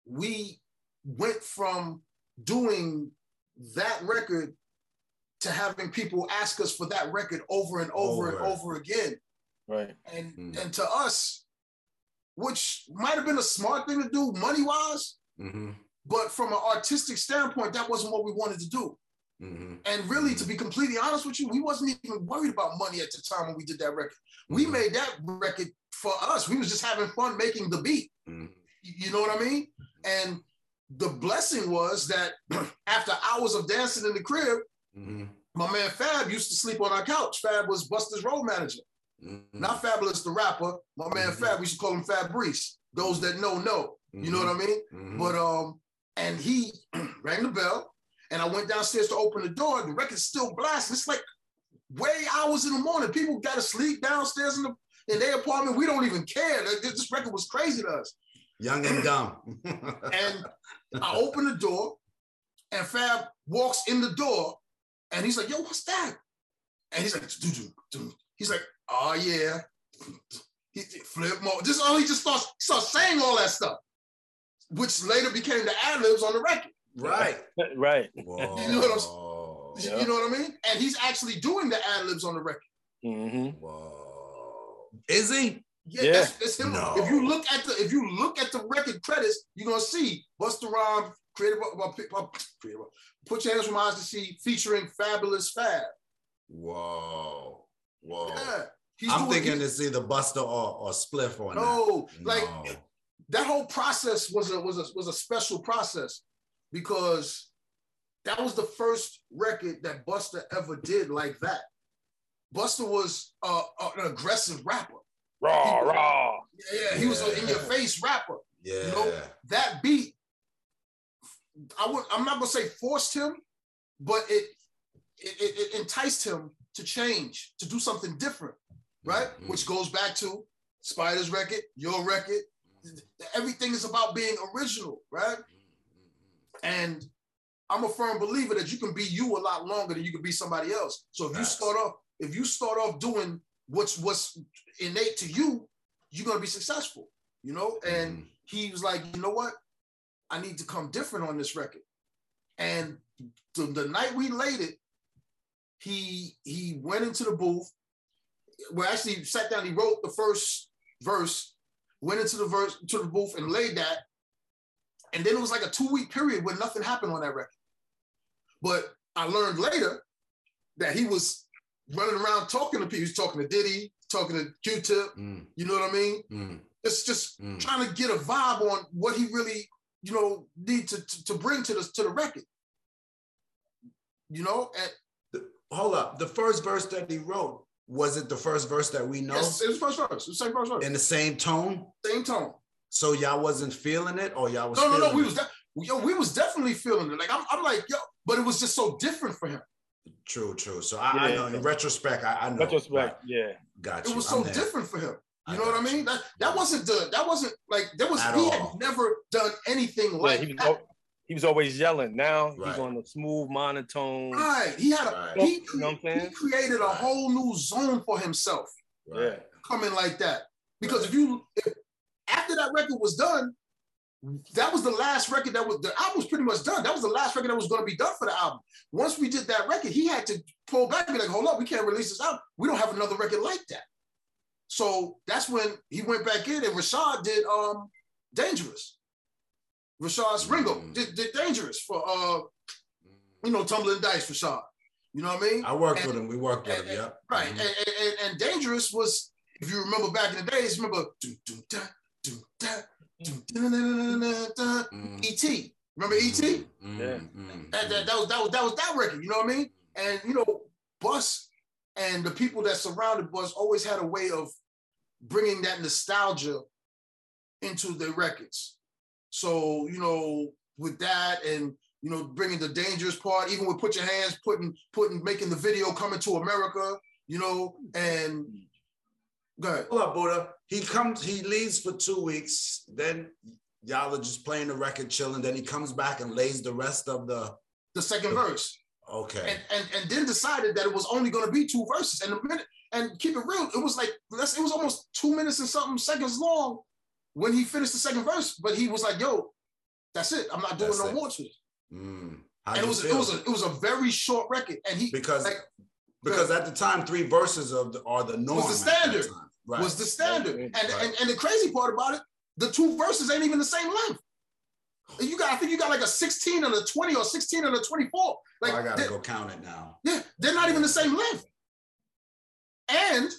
We went from doing that record to having people ask us for that record over and over, over. and over again. Right. And mm. and to us, which might have been a smart thing to do money wise, mm-hmm. but from an artistic standpoint, that wasn't what we wanted to do. Mm-hmm. And really, to be completely honest with you, we wasn't even worried about money at the time when we did that record. Mm-hmm. We made that record for us. We was just having fun making the beat. Mm-hmm. You know what I mean? And the blessing was that after hours of dancing in the crib, mm-hmm. my man Fab used to sleep on our couch. Fab was Busta's road manager. Mm-hmm. Not Fabulous the rapper. My man mm-hmm. Fab, we should call him Fabrice. Those that know, know. You know what I mean? Mm-hmm. But um, and he rang the bell, and I went downstairs to open the door. The record's still blasting. It's like way hours in the morning. People got to sleep downstairs in the in their apartment. We don't even care. This record was crazy to us. Young and dumb. and I open the door, and Fab walks in the door, and he's like, "Yo, what's that?" And he's like, "Dude, dude, dude." He's like, oh yeah, he, flip mode. Just oh, he just starts starts saying all that stuff, which later became the ad libs on the record. Right, right. Whoa. You know what I'm, saying? you know what I mean? And he's actually doing the ad libs on the record. Mm-hmm. Whoa, is he? Yeah, yeah. That's, that's him. No. If you look at the if you look at the record credits, you're gonna see Busta Rhymes, creative, well, creative, put your hands from eyes to see, featuring Fabulous Fab. Whoa, whoa. Yeah. He's I'm doing, thinking it's either Busta or, or Spliff or no, that. like no. that whole process was a was a was a special process because that was the first record that Busta ever did like that. Busta was uh, an aggressive rapper. Raw, raw. Yeah, yeah, he was an in your face rapper. Yeah, you know that beat. I would. I'm not gonna say forced him, but it it, it, it enticed him to change, to do something different right? Mm-hmm. Which goes back to Spyda's record, your record. Everything is about being original, right? And I'm a firm believer that you can be you a lot longer than you can be somebody else. So if you start off, if you start off doing what's what's innate to you, you're gonna be successful, you know. And mm-hmm. he was like, you know what? I need to come different on this record. And the, the night we laid it, he he went into the booth well, actually sat down, he wrote the first verse, went into the verse to the booth and laid that. And then it was like a two-week period where nothing happened on that record. But I learned later that he was running around talking to people. He's talking to Diddy, talking to Q-Tip. Mm. You know what I mean? Mm. It's just mm. trying to get a vibe on what he really, you know, need to, to, to bring to the to the record. You know, and hold up. The first verse that he wrote, was it the first verse that we know? Yes, it was first verse. The same first verse. In the same tone? Same tone. So y'all wasn't feeling it, or y'all was? No, no, no. We was de- yo, we was definitely feeling it. Like I'm, I'm like yo, but it was just so different for him. True, true. So I, yeah. I know in retrospect, I, I know. Retrospect, yeah. Got you. It was so different for him. You I know what I mean? That that wasn't the that wasn't like there was At he all. had never done anything yeah, like that he was always yelling. Now right. he's on the smooth monotone. Right. He had a right. he, you know he created a whole new zone for himself. Yeah. Coming like that. Because if you if, after that record was done, that was the last record that was the album was pretty much done. That was the last record that was going to be done for the album. Once we did that record, he had to pull back and be like, hold up, we can't release this album. We don't have another record like that. So that's when he went back in and Rashad did um Dangerous. Rashad Ringo mm. did, did dangerous for uh, you know, tumbling dice, Rashad. You know what I mean? I worked and, with him. We worked with him. Yeah. Right. Mm-hmm. And, and, and, Dangerous was, if you remember back in the days, remember do, do, da, do, da, mm. E.T. Remember E.T.? Mm-hmm. Yeah. Mm-hmm. That, that, that, was, that, was, that was that record. You know what I mean? And you know, Bus and the people that surrounded Bus always had a way of bringing that nostalgia into their records. So you know, with that and you know, bringing the dangerous part, even with put your hands, putting, putting, making the video coming to America, you know, and go ahead. Hold up, Buddha. He comes, he leaves for two weeks, then y'all are just playing the record, chilling. Then he comes back and lays the rest of the the second verse. Okay. And, and and then decided that it was only going to be two verses. And a minute, and keep it real, it was like it was almost two minutes and something seconds long when he finished the second verse. But he was like, "Yo, that's it. I'm not doing that's no it. more to it." Mm. And it was feel? it was a, it was a very short record, and he because like, because at the time three verses of the, are the norm. Was the standard. Right. Was the standard. Right. And, and and the crazy part about it, the two verses ain't even the same length. You got, I think you got like a 16 and a 20 or 16 and a 24. Like oh, I gotta go count it now. Yeah, they're not even the same length. And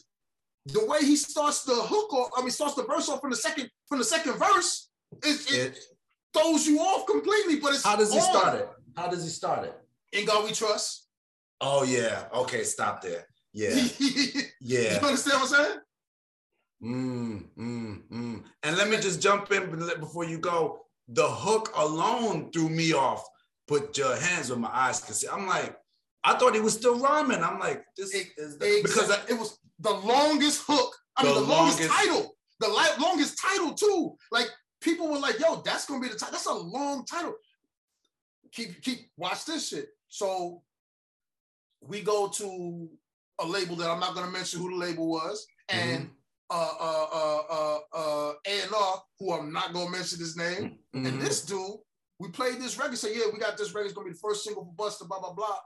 the way he starts the hook off, I mean, starts the verse off from the second from the second verse, it, it, it throws you off completely. But it's how does he on. start it? How does he start it? In God we trust. Oh yeah. Okay, stop there. Yeah. yeah. You understand what I'm saying? Mm, mm, mm. And let me just jump in before you go. The hook alone threw me off. Put your hands on my eyes can see. I'm like, I thought he was still rhyming. I'm like, this it, is the, because I, it was the longest hook. I mean, the, the longest, longest title. The longest title too. Like people were like, "Yo, that's gonna be the title. That's a long title." Keep keep watch this shit. So we go to a label that I'm not gonna mention who the label was, and mm-hmm uh, uh, uh, uh, uh, A&R, who I'm not gonna mention his name, mm-hmm. and this dude, we played this record, say, yeah, we got this record, it's gonna be the first single for Busta, blah, blah, blah.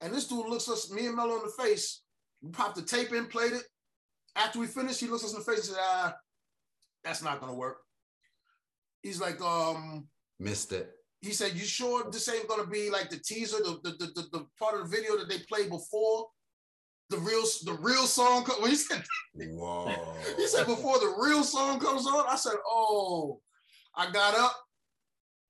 And this dude looks us, me and Mello in the face, we popped the tape in, played it. After we finished, he looks us in the face and said, ah, that's not gonna work. He's like, um, missed it. He said, you sure this ain't gonna be like the teaser, the, the, the, the, the part of the video that they played before? The real the real song when he said Whoa. he said before the real song comes on, I said, Oh, I got up.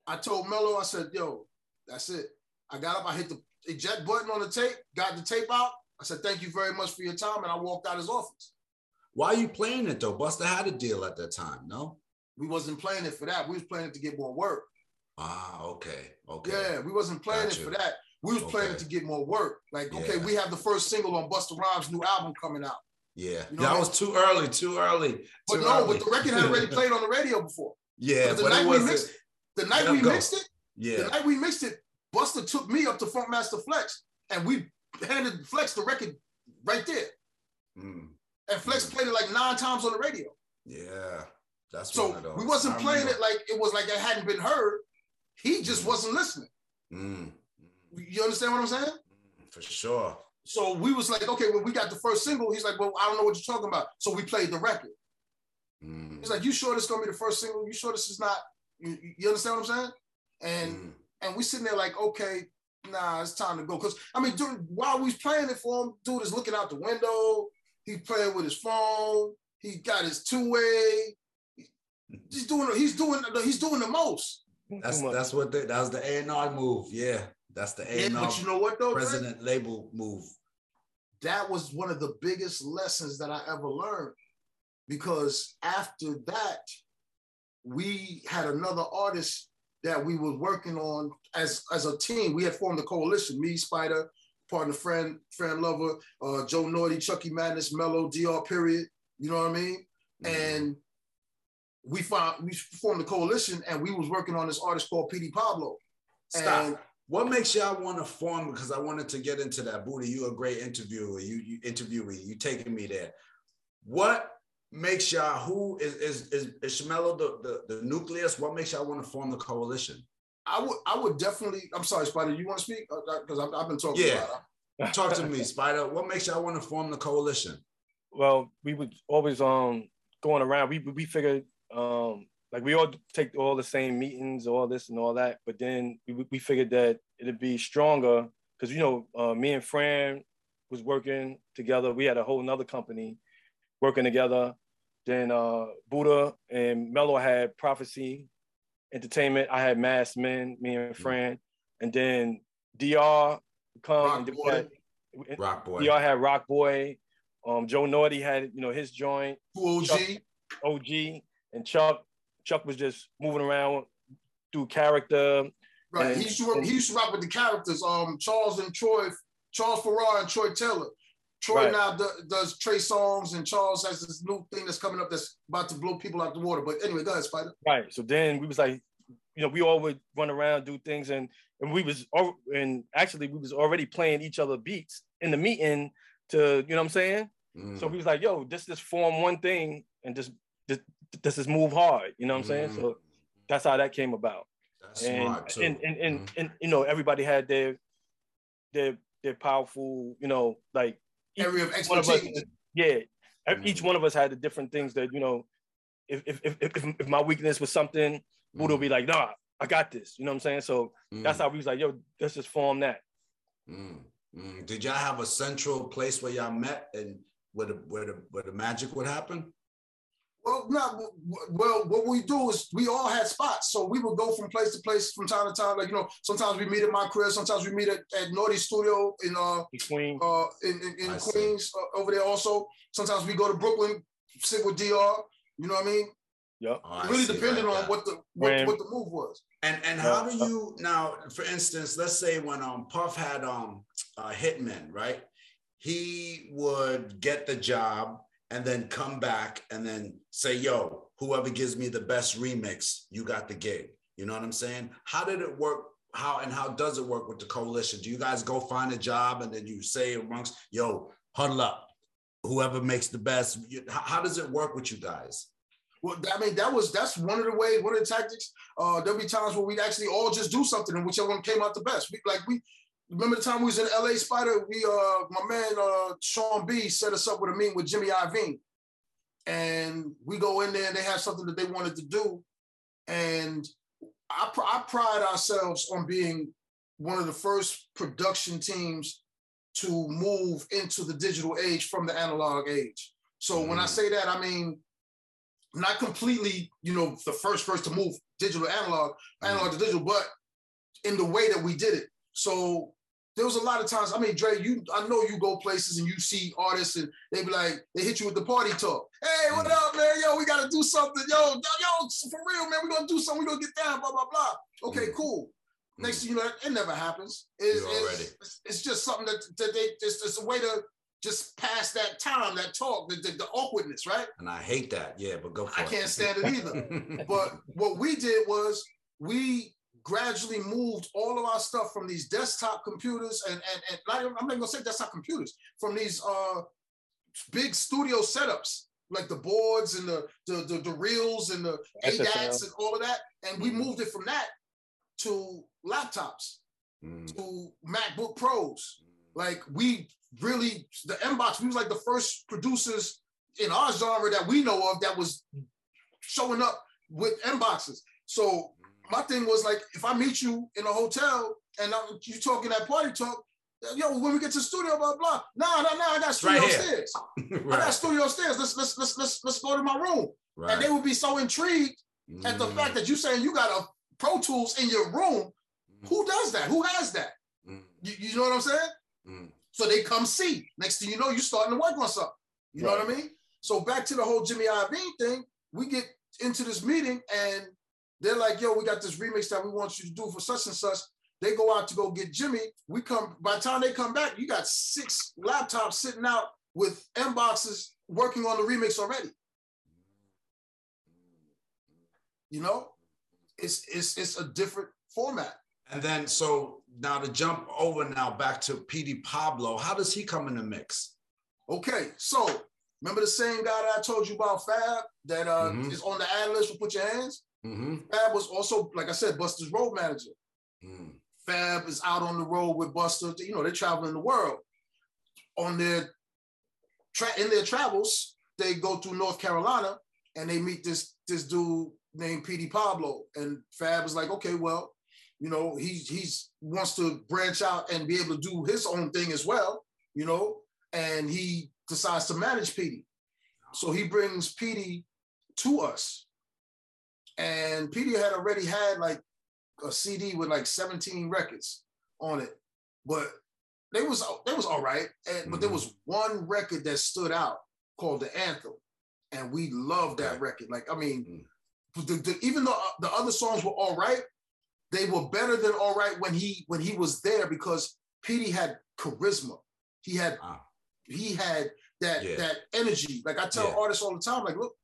I told Mello, I said, yo, that's it. I got up, I hit the eject button on the tape, got the tape out. I said, thank you very much for your time. And I walked out his office. Why are you playing it though? Busta had a deal at that time, no? We wasn't playing it for that. We was playing it to get more work. Ah, okay. Okay. Yeah, we wasn't playing it for that. We was okay. planning to get more work. Like, yeah. okay, we have the first single on Busta Rhymes' new album coming out. Yeah, you know that was too early, too early. But no, early. but the record had already played on the radio before. Yeah, the night we mixed, the night we mixed it, yeah, the night we mixed it, Busta took me up to Funkmaster Flex, and we handed Flex the record right there. Mm. And Flex mm. played it like nine times on the radio. Yeah, that's so we wasn't playing it like it was like it hadn't been heard. He just mm. wasn't listening. You understand what I'm saying? Mm, for sure. So we was like, okay, when we got the first single, he's like, well, I don't know what you're talking about. So we played the record. Mm. He's like, you sure this is gonna be the first single? You sure this is not? You, you understand what I'm saying? And mm. and we sitting there like, okay, nah, it's time to go. Cause I mean, dude, while we was playing it for him, dude is looking out the window. He's playing with his phone. He got his two way. He's doing. He's doing. He's doing the most. That's that's what the, that was the A and R move. Yeah, that's the A yeah, but you know what though, president label move. That was one of the biggest lessons that I ever learned because after that, we had another artist that we were working on as as a team. We had formed a coalition. Me, Spyda, partner, friend, friend, lover, uh, Joe Naughty, Chucky Madness, Mello, Dr. Period. You know what I mean? Mm-hmm. And we found we formed a coalition, and we was working on this artist called Petey Pablo. Stop. And what makes y'all want to form? Because I wanted to get into that. Booty, you a great interviewer. You you interviewee. You taking me there. What makes y'all? Who is is is, is Shmello the, the the nucleus? What makes y'all want to form the coalition? I would I would definitely. I'm sorry, Spyda. You want to speak? Because uh, I've, I've, been talking. Yeah. Talk to me, Spyda. What makes y'all want to form the coalition? Well, we would always um going around. We we figured um like we all take all the same meetings, all this and all that, but then we, we figured that it'd be stronger because you know uh, me and Fran was working together. We had a whole nother company working together. Then uh, Buddha and Mello had Prophecy Entertainment. I had Mass Men, me and mm. Fran, and then DR come Rock and Boy. Had, Rock Boy. DR had Rock Boy. Um, Joe Naughty had you know his joint. OG. Chuck, OG and Chuck. Chuck was just moving around through character. Right. And, he used to he used to rock with the characters. Um, Charles and Troy, Charles Farrar and Troy Taylor. Troy right. now do, does Trey Songz, and Charles has this new thing that's coming up that's about to blow people out the water. But anyway, go ahead, Spyda. Right. So then we was like, you know, we all would run around, do things, and and we was and actually we was already playing each other beats in the meeting to, you know what I'm saying? Mm. So we was like, yo, this just form one thing and just this, this is move hard, you know what I'm saying? Mm. So that's how that came about. That's and. And and, and, mm. and you know, everybody had their their their powerful, you know, like area of expertise. Us, yeah, each mm. one of us had the different things that you know. If if if, if, if my weakness was something, Buddha would be like, nah, I got this. You know what I'm saying? So mm. that's how we was like, yo, let's just form that. Did y'all have a central place where y'all met and where the where the where the magic would happen? Well, not well. What we do is we all had spots, so we would go from place to place from time to time. Like you know, sometimes we meet at my crib, sometimes we meet at, at Naughty Studio in uh Queen. uh in in, in Queens uh, over there. Also, sometimes we go to Brooklyn, sit with Dr. You know what I mean? Yep. Oh, really depending right, on what the what, what, the move was. And and how do you now, for instance, let's say when um Puff had um uh, Hitman, right? He would get the job and then come back and then say, yo, whoever gives me the best remix, you got the gig. You know what I'm saying? How did it work? How and how does it work with the coalition? Do you guys go find a job and then you say amongst, yo, huddle up, whoever makes the best? How does it work with you guys? Well, I mean, that was that's one of the ways, one of the tactics. Uh, there'll be times where we'd actually all just do something and whichever one came out the best. We, like we remember the time we was in LA Spyda, we uh my man uh Sean B set us up with a meeting with Jimmy Iovine. And we go in there and they have something that they wanted to do. And I, I pride ourselves on being one of the first production teams to move into the digital age from the analog age. So mm. when I mm. say that, I mean not completely, you know, the first first to move digital analog, analog mm. to digital, but in the way that we did it. So there was a lot of times. I mean, Dre, you I know you go places and you see artists and they be like, they hit you with the party talk. Hey, what up, man? Yo, we gotta do something. Yo, yo, for real, man. We're gonna do something. We're gonna get down, blah, blah, blah. Okay, mm. cool. Next thing you know, it never happens. It's, it's, it's, just something that, that they it's, it's a way to just pass that time, that talk, the, the, the, awkwardness, right? And I hate that. Yeah, but go I it. can't stand it either. but what we did was we gradually moved all of our stuff from these desktop computers and and, and not I'm not gonna say desktop computers from these uh big studio setups like the boards and the the, the, the reels and the ADATs and all of that, and we mm-hmm. moved it from that to laptops, mm. to MacBook Pros. Like we really the Mbox, we was like the first producers in our genre that we know of that was showing up with Mboxes. So my thing was like, if I meet you in a hotel and I'm, you talking that party talk, yo, when we get to the studio, blah blah. Nah, nah, nah. I got studio right upstairs. right. I got studio upstairs. Let's let's let's let's let's go to my room. Right. And they would be so intrigued mm. at the fact that you saying you got a Pro Tools in your room. Mm. Who does that? Who has that? Mm. You, you, know what I'm saying? Mm. So they come see. Next thing you know, you're starting to work on something. You right. know what I mean? So back to the whole Jimmy Iovine thing, we get into this meeting and they're like, yo, we got this remix that we want you to do for such and such. They go out to go get Jimmy. We come, by the time they come back, you got six laptops sitting out with Mboxes working on the remix already. You know, it's it's it's a different format. And then so now to jump over now back to Petey Pablo, how does he come in the mix? Okay, so remember the same guy that I told you about Fab that uh, mm-hmm. is on the ad list for Put Your Hands? Mm-hmm. Fab was also, like I said, Busta's road manager. Mm. Fab is out on the road with Busta. You know, they're traveling the world. On their tra- in their travels, they go through North Carolina and they meet this this dude named PD Pablo. And Fab is like, okay, well, You know, he's he's wants to branch out and be able to do his own thing as well. You know, and he decides to manage Petey. So he brings Petey to us, and Petey had already had like a CD with like 17 records on it, but they was they was all right. And, mm-hmm. But there mm-hmm. was one record that stood out called the Anthem, and we loved that record. Like I mean, mm-hmm. the, the, even though uh, the other songs were all right, they were better than all right when he when he was there because Petey had charisma. He had ah. he had that yeah. that energy. Like I tell yeah. artists all the time, like look,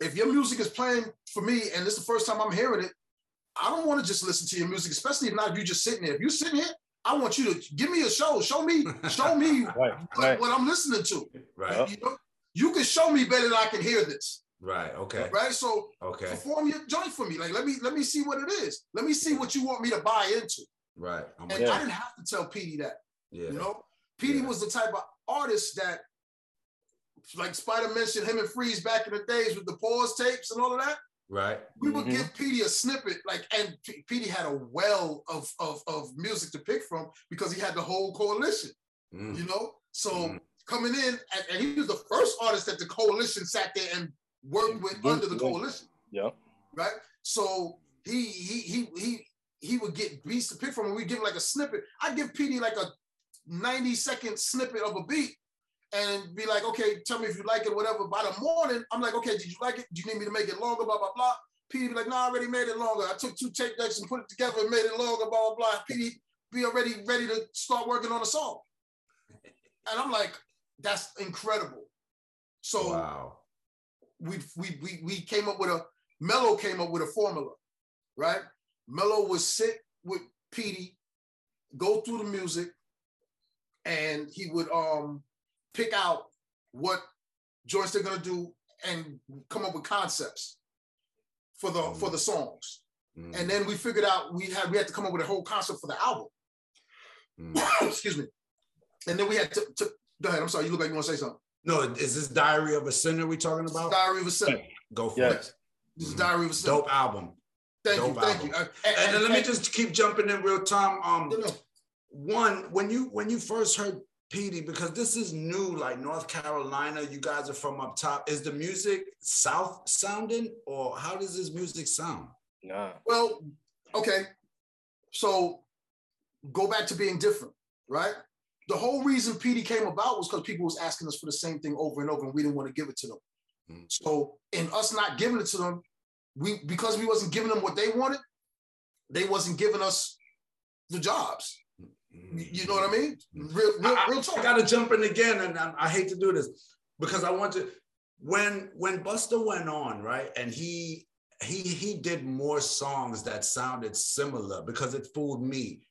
if your music is playing for me and it's the first time I'm hearing it, I don't want to just listen to your music, especially if not if you're just sitting there. If you're sitting here, I want you to give me a show. Show me, show me right, what, right. what, I'm listening to. Right. You, know, you can show me better than I can hear this. Right. Okay. Right. So okay. perform your joint for me. Like let me let me see what it is. Let me see what you want me to buy into. Right. I'm and yeah. I didn't have to tell Petey that. Yeah. You know, Petey yeah. was the type of artist that, like Spyda mentioned, him and Freeze back in the days with the pause tapes and all of that. Right. We would mm-hmm. give Petey a snippet, like, and P- Petey had a well of, of, of music to pick from because he had the whole coalition, mm. you know? So mm. coming in, and, and, he was the first artist that the coalition sat there and worked with mm-hmm. under the coalition. Yeah. Right. So he he he he he would get beats to pick from, and we give him like a snippet. I give Petey like a 90 second snippet of a beat and be like, okay, tell me if you like it, whatever. By the morning, I'm like, okay, did you like it? Do you need me to make it longer? Blah, blah, blah. Petey be like, no, I already made it longer. I took two tape decks and put it together and made it longer, blah, blah, blah. Petey be already ready to start working on a song. And I'm like, that's incredible. So wow. we, we, we, we came up with a, Mello came up with a formula, right? Mello would sit with Petey, go through the music, and he would um pick out what joints they're gonna do and come up with concepts for the mm. for the songs. Mm. And then we figured out we had we had to come up with a whole concept for the album. Mm. Excuse me. And then we had to, to, go ahead. I'm sorry. You look like you want to say something. No, is this Diary of a Sinner we talking about? Diary of a Sinner. Go for yes. it. This is Diary of a Sinner. Dope album. Thank Dope you. Thank album. you. Uh, and, and, and, let me just keep jumping in real time. Um, no, no. one when you when you first heard Petey, because this is new, like North Carolina, you guys are from up top. Is the music South sounding, or how does this music sound? Nah. Well, okay. So go back to being different, right? The whole reason Petey came about was because people was asking us for the same thing over and over, and we didn't want to give it to them. Mm. So in us not giving it to them, we because we wasn't giving them what they wanted, they wasn't giving us the jobs. You know what I mean? Real, real, real talk. I, I got to jump in again, and I, I hate to do this because I want to. When when Busta went on, right, and he he he did more songs that sounded similar because it fooled me.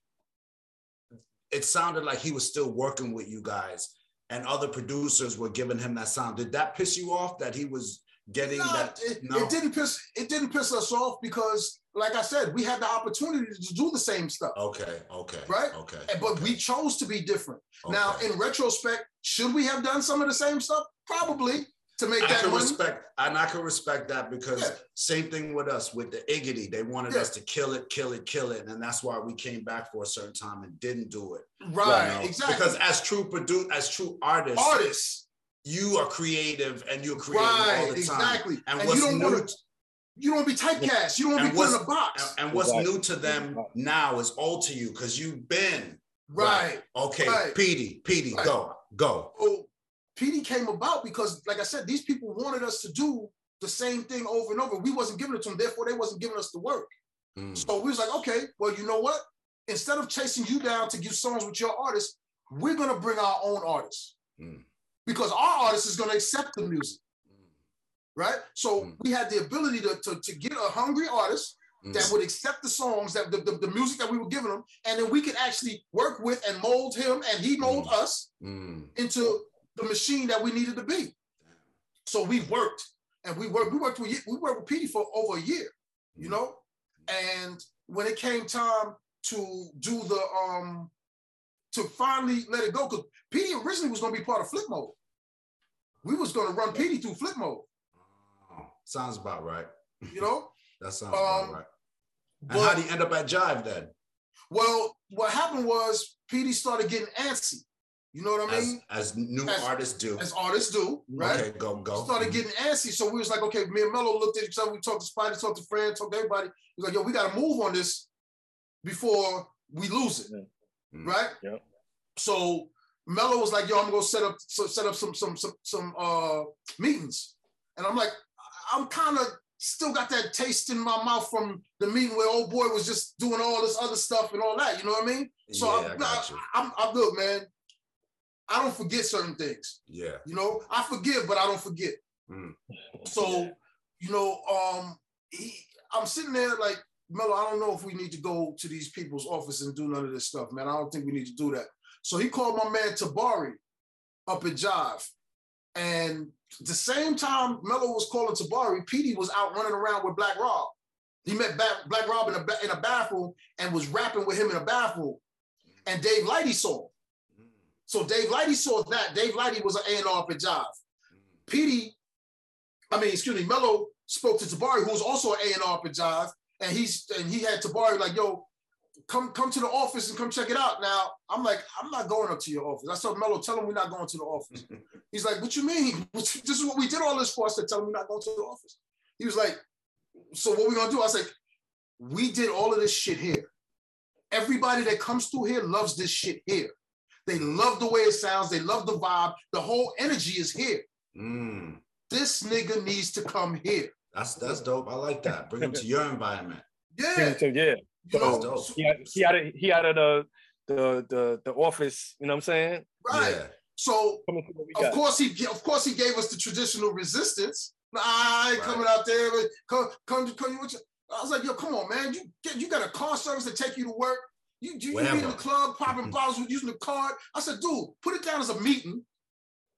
It sounded like he was still working with you guys, and other producers were giving him that sound. Did that piss you off that he was getting no, that? It, no? it didn't piss. It didn't piss us off because like I said, we had the opportunity to do the same stuff. Okay, okay. Right? Okay. But okay. we chose to be different. Okay. Now, in retrospect, should we have done some of the same stuff? Probably to make I that can money. respect and I can respect that because yeah. same thing with us with the Iggity. They wanted yeah. us to kill it, kill it, kill it. And that's why we came back for a certain time and didn't do it. Right, you know? exactly. Because as true produce, as true artists, artists, you are creative and you're creative right, all the time. Exactly. And, and what's new, you don't want to be typecast. You don't want to be put in a box. And, what's exactly. new to them now is old to you because you've been right. right. Okay, right. Petey, Petey, right. go, go. Oh, Petey came about because, like I said, these people wanted us to do the same thing over and over. We wasn't giving it to them, therefore they wasn't giving us the work. Mm. So we was like, okay, well, you know what? Instead of chasing you down to give songs with your artists, we're gonna bring our own artists mm. because our artist is gonna accept the music right? So mm. we had the ability to, to, to get a hungry artist mm. that would accept the songs, that the, the, the, music that we were giving him, and then we could actually work with and mold him, and he mold mm. us mm. into the machine that we needed to be. So we worked, and we worked. We worked with we worked with Petey for over a year, you mm. know. And when it came time to do the um to finally let it go, because Petey originally was going to be part of Flip Mode. We was going to run Petey through Flip Mode. Sounds about right. You know? that sounds um, about right. And how did he end up at Jive then? Well, what happened was Petey started getting antsy. You know what I mean? As, as new as, artists do. As artists do, right? Okay, go, go. Started getting antsy. So we was like, okay, me and Mello looked at each other. We talked to Spyda, talked to Fred, talked to everybody. He was like, yo, we got to move on this before we lose it, mm-hmm. right? Yeah. So Mello was like, yo, I'm gonna set up so set up some some some some uh meetings. And I'm like, I'm kind of still got that taste in my mouth from the meeting where old boy was just doing all this other stuff and all that. You know what I mean? So yeah, I'm, I, I'm, I'm, look, man. I don't forget certain things. Yeah. You know, I forgive, but I don't forget. Mm. So, you know, um, he, I'm sitting there like, Mello, I don't know if we need to go to these people's office and do none of this stuff, man. I don't think we need to do that. So he called my man Tabari up at Jive. And the same time Mello was calling Tabari, Petey was out running around with Black Rob. He met Black Rob in a, in a bathroom and was rapping with him in a bathroom. And Dave Lighty saw So Dave Lighty saw that. Dave Lighty was an A&R for Jive. Petey, I mean, excuse me, Mello spoke to Tabari, who was also an A&R for Jive. And he's and he had Tabari like, yo, come come to the office and come check it out. Now I'm like, I'm not going up to your office. I told Mello, tell him we're not going to the office. He's like, what you mean? This is what we did all this for. I said, tell him we're not going to the office. He was like, so what we gonna do? I said, we did all of this shit here. Everybody that comes through here loves this shit here. They love the way it sounds. They love the vibe. The whole energy is here. Mm. This nigga needs to come here. That's that's dope. I like that. Bring him to your environment. Yeah. yeah. So he had, he had a, he had a, the the the the office. You know what I'm saying? Right. Yeah. So of course he of course he gave us the traditional resistance. I ain't right. coming out there. Come come come. With you. I was like, yo, come on, man. You get you got a car service to take you to work. You you, you in the club popping mm-hmm. bottles with using the card. I said, dude, put it down as a meeting.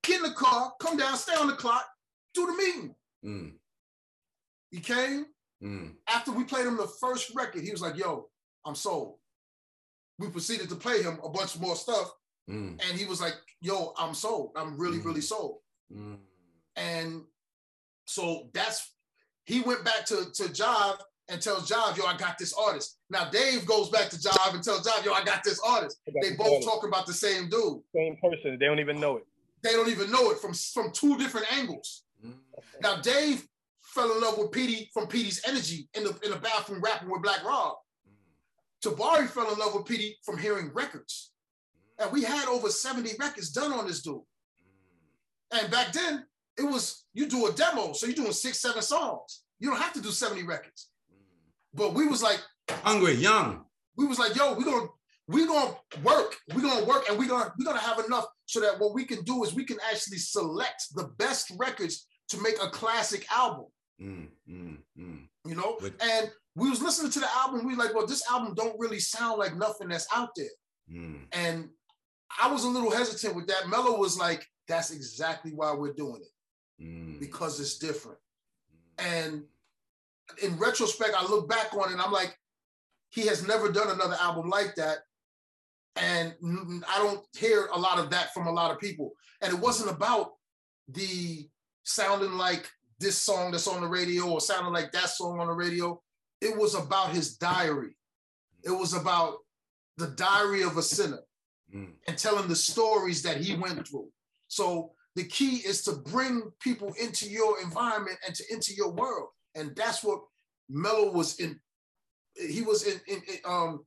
Get in the car, come down, stay on the clock, do the meeting. Mm. He came, Mm. After we played him the first record, he was like, yo, I'm sold. We proceeded to play him a bunch more stuff. Mm. And he was like, yo, I'm sold. I'm really, mm. really sold. Mm. And so that's, he went back to, to Jive and tells Jive, yo, I got this artist. Now Dave goes back to Jive and tells Jive, yo, I got this artist. Got they both artist. talking about the same dude. Same person. They don't even know it. They don't even know it from, from two different angles. Mm. Now Dave fell in love with Petey from Petey's energy in the in the bathroom rapping with Black Rob. Mm. Tabari fell in love with Petey from hearing records. Mm. And we had over 70 records done on this dude. Mm. And back then, it was you do a demo, so you're doing six, seven songs. You don't have to do 70 records. But we was like hungry, young. We was like, yo, we're gonna we're gonna work, we're gonna work, and we're gonna we're gonna have enough so that what we can do is we can actually select the best records to make a classic album. Mm, mm, mm. You know, and we was listening to the album. We like, well, this album don't really sound like nothing that's out there. Mm. And I was a little hesitant with that. Mello was like, that's exactly why we're doing it mm. because it's different. And in retrospect, I look back on it and I'm like, he has never done another album like that. And I don't hear a lot of that from a lot of people. And it wasn't about the sounding like this song that's on the radio or sounded like that song on the radio. It was about his diary. It was about the diary of a sinner mm. and telling the stories that he went through. So the key is to bring people into your environment and to into your world. And that's what Mello was in. He was in, in, in um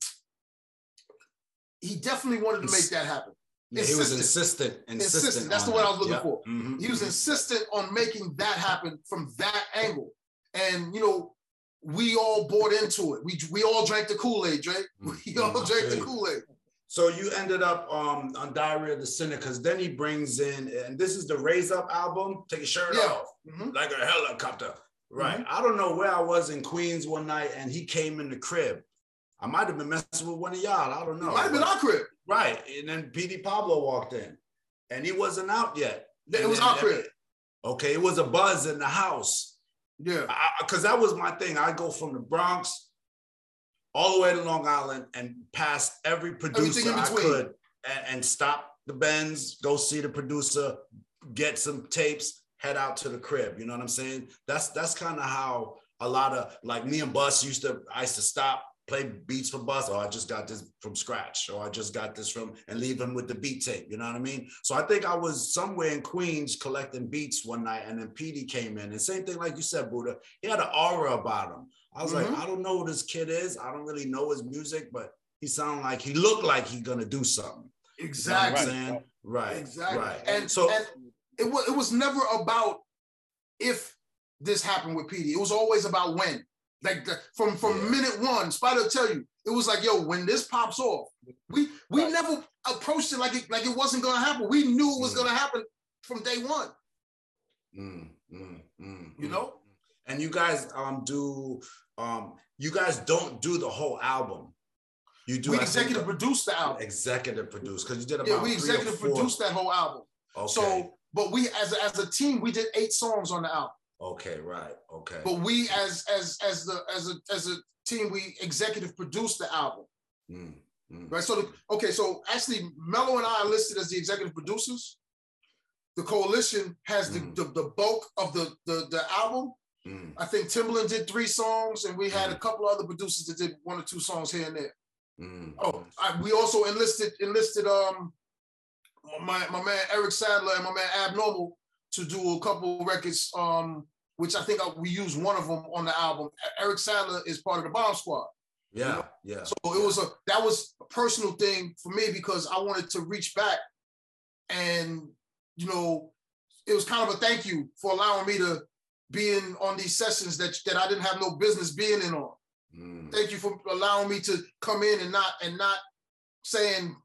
he definitely wanted to make that happen. Yeah, he was insistent. Insistent. insistent. That's the word I was looking yep. for. Mm-hmm. He was mm-hmm. insistent on making that happen from that angle. And you know, we all bought into it. We we all drank the Kool-Aid, Drayz. Mm-hmm. We all mm-hmm. drank the Kool-Aid. So you ended up um, on Diary of the Sinner because then he brings in, and this is the Raise Up album. Take your shirt yeah. off, mm-hmm. like a helicopter. Right. Mm-hmm. I don't know where I was in Queens one night, and he came in the crib. I might have been messing with one of y'all. I don't know. It might have been our crib. Right. And then Petey Pablo walked in and he wasn't out yet. It was our crib. Okay. It was a buzz in the house. Yeah. Because that was my thing. I go from the Bronx all the way to Long Island and pass every producer I could and, and stop the bends, go see the producer, get some tapes, head out to the crib. You know what I'm saying? That's that's kind of how a lot of like me and Bus used to, I used to stop play beats for Bus, or I just got this from scratch, or I just got this from and leave him with the beat tape. You know what I mean? So I think I was somewhere in Queens collecting beats one night, and then Petey came in. And same thing like you said, Buddha. He had an aura about him. I was mm-hmm. like, I don't know who this kid is. I don't really know his music, but he sounded like he looked like he's gonna do something. Exactly. You know right. Exactly. Right. And so and it was it was never about if this happened with Petey. It was always about when. Like the, from from yeah. minute one, Spyda will tell you, it was like, yo, when this pops off, we we right. never approached it like it like it wasn't gonna happen. We knew it was mm. gonna happen from day one. Mm, mm, mm you know? And you guys um do um you guys don't do the whole album. You do we executive produce the album. Executive produce because you did about yeah. We executive produced that whole album. Okay. So, but we as a, as a team, we did eight songs on the album. Okay, right. Okay. But we as as as the as a as a team, we executive produced the album. Mm, mm, right. So the, okay, so actually Mello and I are listed as the executive producers. The coalition has mm. the, the, the bulk of the the, the album. Mm. I think Timbaland did three songs, and we had mm. a couple other producers that did one or two songs here and there. Mm. Oh, I, we also enlisted enlisted um my my man Eric Sadler and my man Abnormal to do a couple records um which I think I, we used one of them on the album. Eric Sadler is part of the Bomb Squad. Yeah, you know? yeah. So it was a that was a personal thing for me because I wanted to reach back and you know it was kind of a thank you for allowing me to be in on these sessions that that I didn't have no business being in on. Mm. Thank you for allowing me to come in and not and not saying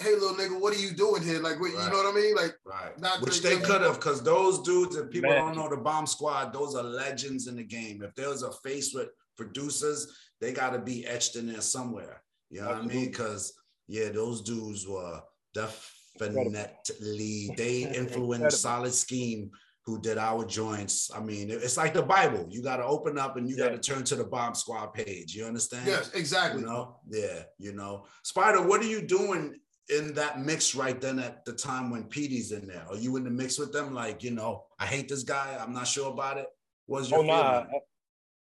hey little nigga, what are you doing here? Like, what, right. you know what I mean? Like, right. Not Which they could have, because those dudes, if people Man. don't know the Bomb Squad, those are legends in the game. If there was a face with producers, they got to be etched in there somewhere. You know Absolutely. what I mean? Because yeah, those dudes were definitely they influenced Solid Scheme who did our joints. I mean, it's like the Bible. You got to open up and you yeah. got to turn to the Bomb Squad page. You understand? Yes, exactly. You know, yeah, you know. Spyda, what are you doing in that mix right then at the time when Petey's in there? Are you in the mix with them? Like, you know, I hate this guy. I'm not sure about it. What's your oh, nah.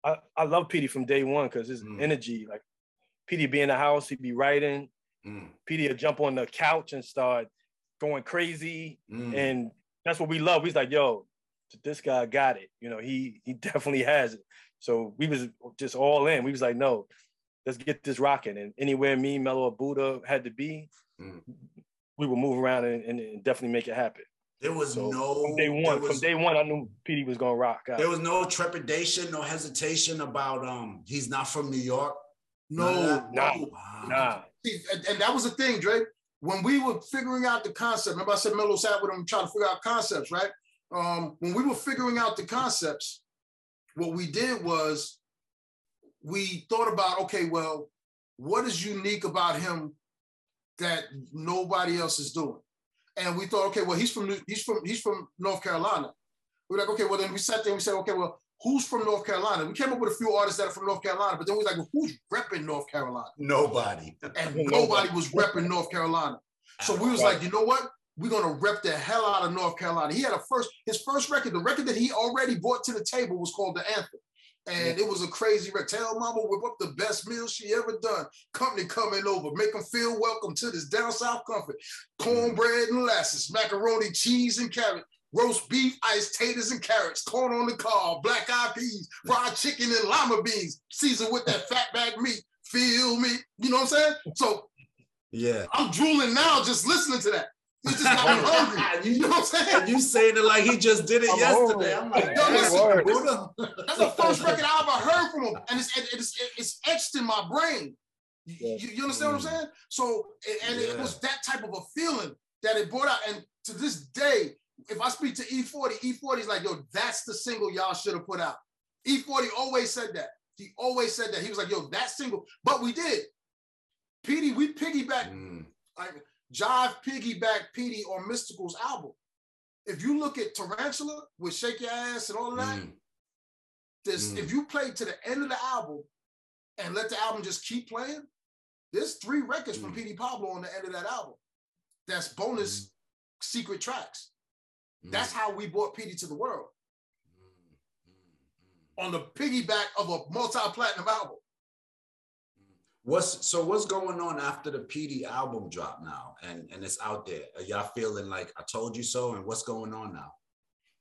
I, I love Petey from day one because his mm. energy, like Petey be in the house, he'd be writing. Mm. Petey would jump on the couch and start going crazy. Mm. And that's what we love. He's like, yo, this guy got it. You know, he he definitely has it. So we was just all in. We was like, no, let's get this rocking. And anywhere me, Mello, or Buddha had to be, mm. we would move around and, and, definitely make it happen. There was so no from day one. Was, from day one, I knew Petey was gonna rock. Out. There was no trepidation, no hesitation about um he's not from New York. No, nah, nah. See, and, and, that was the thing, Drayz. When we were figuring out the concept, remember I said Mello sat with him trying to figure out concepts, right? Um, when we were figuring out the concepts, what we did was we thought about, okay, well, what is unique about him that nobody else is doing? And we thought, okay, well, he's from he's from he's from North Carolina. We're like, okay, well, then we sat there and we said, okay, well, who's from North Carolina? We came up with a few artists that are from North Carolina, but then we was like, well, who's repping North Carolina? Nobody. And nobody was repping North Carolina. So we was like, you know what? We're gonna rep the hell out of North Carolina. He had a first, his first record, the record that he already brought to the table was called The Anthem. And yeah. it was a crazy record. Tell mama whip up the best meal she ever done. Company coming over, make them feel welcome to this down south comfort. Cornbread and molasses, macaroni, cheese and carrot, roast beef, iced taters and carrots, corn on the cob, black eyed peas, fried chicken and lima beans, seasoned with that fatback meat. Feel me? You know what I'm saying? So yeah, I'm drooling now just listening to that. He just got me hungry. You know what I'm saying? You saying it like he just did it I'm yesterday. I'm like, Yo, listen, that's the first record I ever heard from him, and it's it's, it's etched in my brain. You, you understand what I'm saying? So, and yeah. it was that type of a feeling that it brought out. And to this day, if I speak to E40, E40 is like, yo, that's the single y'all should have put out. E40 always said that. He always said that. He was like, yo, that single. But we did. Petey, we piggyback. Mm. Like, Jive piggyback Petey on Mystikal's album. If you look at Tarantula with Shake Your Ass and all of that, mm. this mm. if you play to the end of the album and let the album just keep playing, there's three records mm. from Petey Pablo on the end of that album. That's bonus mm. secret tracks. Mm. That's how we brought Petey to the world. Mm. On the piggyback of a multi-platinum album. What's so what's going on after the Petey album drop now and and it's out there? Are y'all feeling like I told you so? And what's going on now?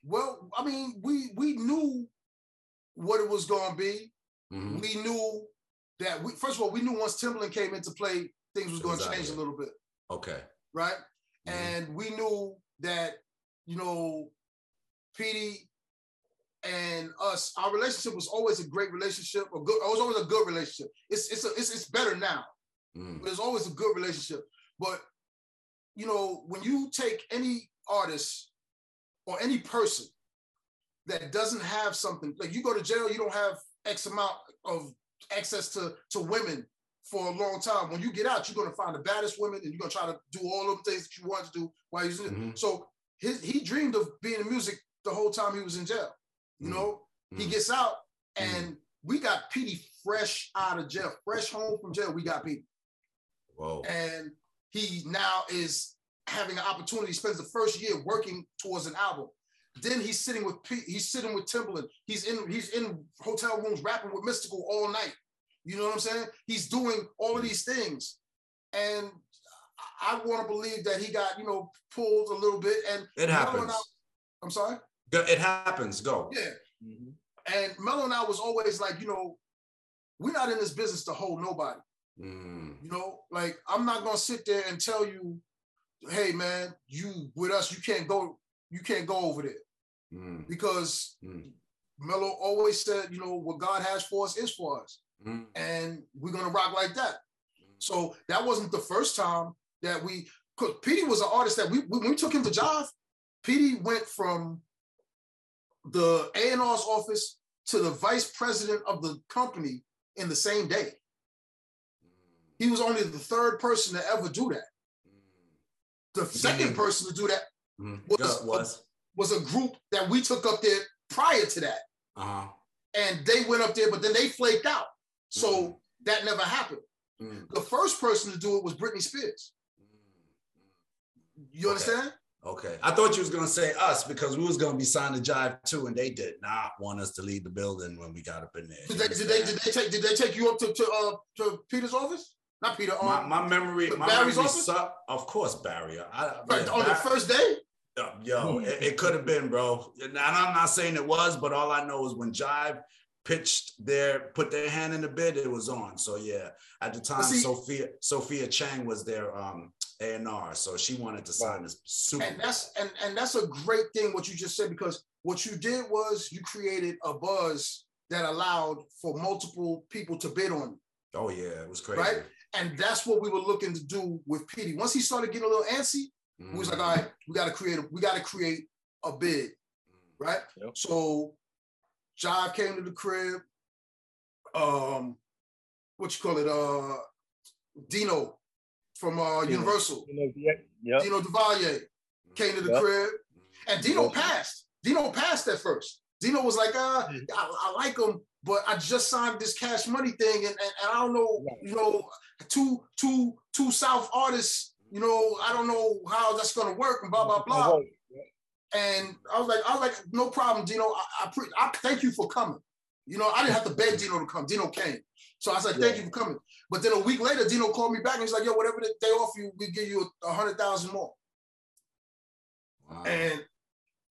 Well, I mean, we we knew what it was going to be. Mm-hmm. We knew that we first of all we knew once Timbaland came into play, things was going to change a little bit. Okay. Right. Mm-hmm. And we knew that you know, PD and us, our relationship was always a great relationship. A good, it was always a good relationship. It's it's a, it's, it's better now, mm. but it's always a good relationship. But you know, when you take any artist or any person that doesn't have something, like you go to jail, you don't have X amount of access to to women for a long time. When you get out, you're gonna find the baddest women, and you're gonna try to do all of the things that you want to do while you're mm-hmm. So his, he dreamed of being in music the whole time he was in jail. You know, mm-hmm. he gets out and mm-hmm. we got Petey fresh out of jail, fresh home from jail. We got Petey. Whoa. And he now is having an opportunity, spends the first year working towards an album. Then he's sitting with P, he's sitting with Timbaland. He's in he's in hotel rooms rapping with Mystikal all night. You know what I'm saying? He's doing all of these things. And I want to believe that he got, you know, pulled a little bit. And it happens. I, I'm sorry? It happens. Go. Yeah. Mm-hmm. And Mello and I was always like, you know, we're not in this business to hold nobody. Mm. You know, like I'm not gonna sit there and tell you, hey man, you with us, you can't go, you can't go over there. Mm. Because mm. Mello always said, you know, what God has for us is for us. Mm. And we're gonna rock like that. Mm. So that wasn't the first time that we because Petey was an artist that we when we took him to Jive, Petey went from the A&R's office to the vice president of the company in the same day. He was only the third person to ever do that. The second mm. person to do that mm. was, was. A, was a group that we took up there prior to that. Uh-huh. And they went up there, but then they flaked out. So mm. that never happened. Mm. The first person to do it was Britney Spears. You understand? Okay. I thought you was gonna say us because we was gonna be signed to Jive too, and they did not want us to leave the building when we got up in there. Did they, did they, did they take did they take you up to to, uh, to Peter's office? Not Peter. Um, my, my memory, my Barry's memory office. of course, Barry. I, right, on the first day. Yo, it, it could have been, bro. And I'm not saying it was, but all I know is when Jive pitched their put their hand in the bid, it was on. So yeah, at the time, see, Sophia Sophia Chang was their um a&R. So she wanted to sign this super. And that's and, and that's a great thing what you just said because what you did was you created a buzz that allowed for multiple people to bid on Oh yeah, it was crazy. Right? And that's what we were looking to do with Petey. Once he started getting a little antsy, mm-hmm. we was like, mm. all right, we gotta create a, we gotta create a bid. Mm. Right? Yep. So Jive came to the crib. Um, what you call it? Uh Dino from uh, Universal. Dino, yep. Dino Delvaille came to the yep. crib, and Dino passed. Dino passed at first. Dino was like, uh, I, I, like him, but I just signed this cash money thing, and, and, and, I don't know, you know, two two two South artists, you know, I don't know how that's gonna work, and blah blah blah. And I was like, I was like, no problem, Dino. I, I, pre- I thank you for coming. You know, I didn't have to beg Dino to come. Dino came. So I was like, thank yeah. you for coming. But then a week later, Dino called me back and he's like, yo, whatever they offer you, we give you a hundred thousand more. Wow. And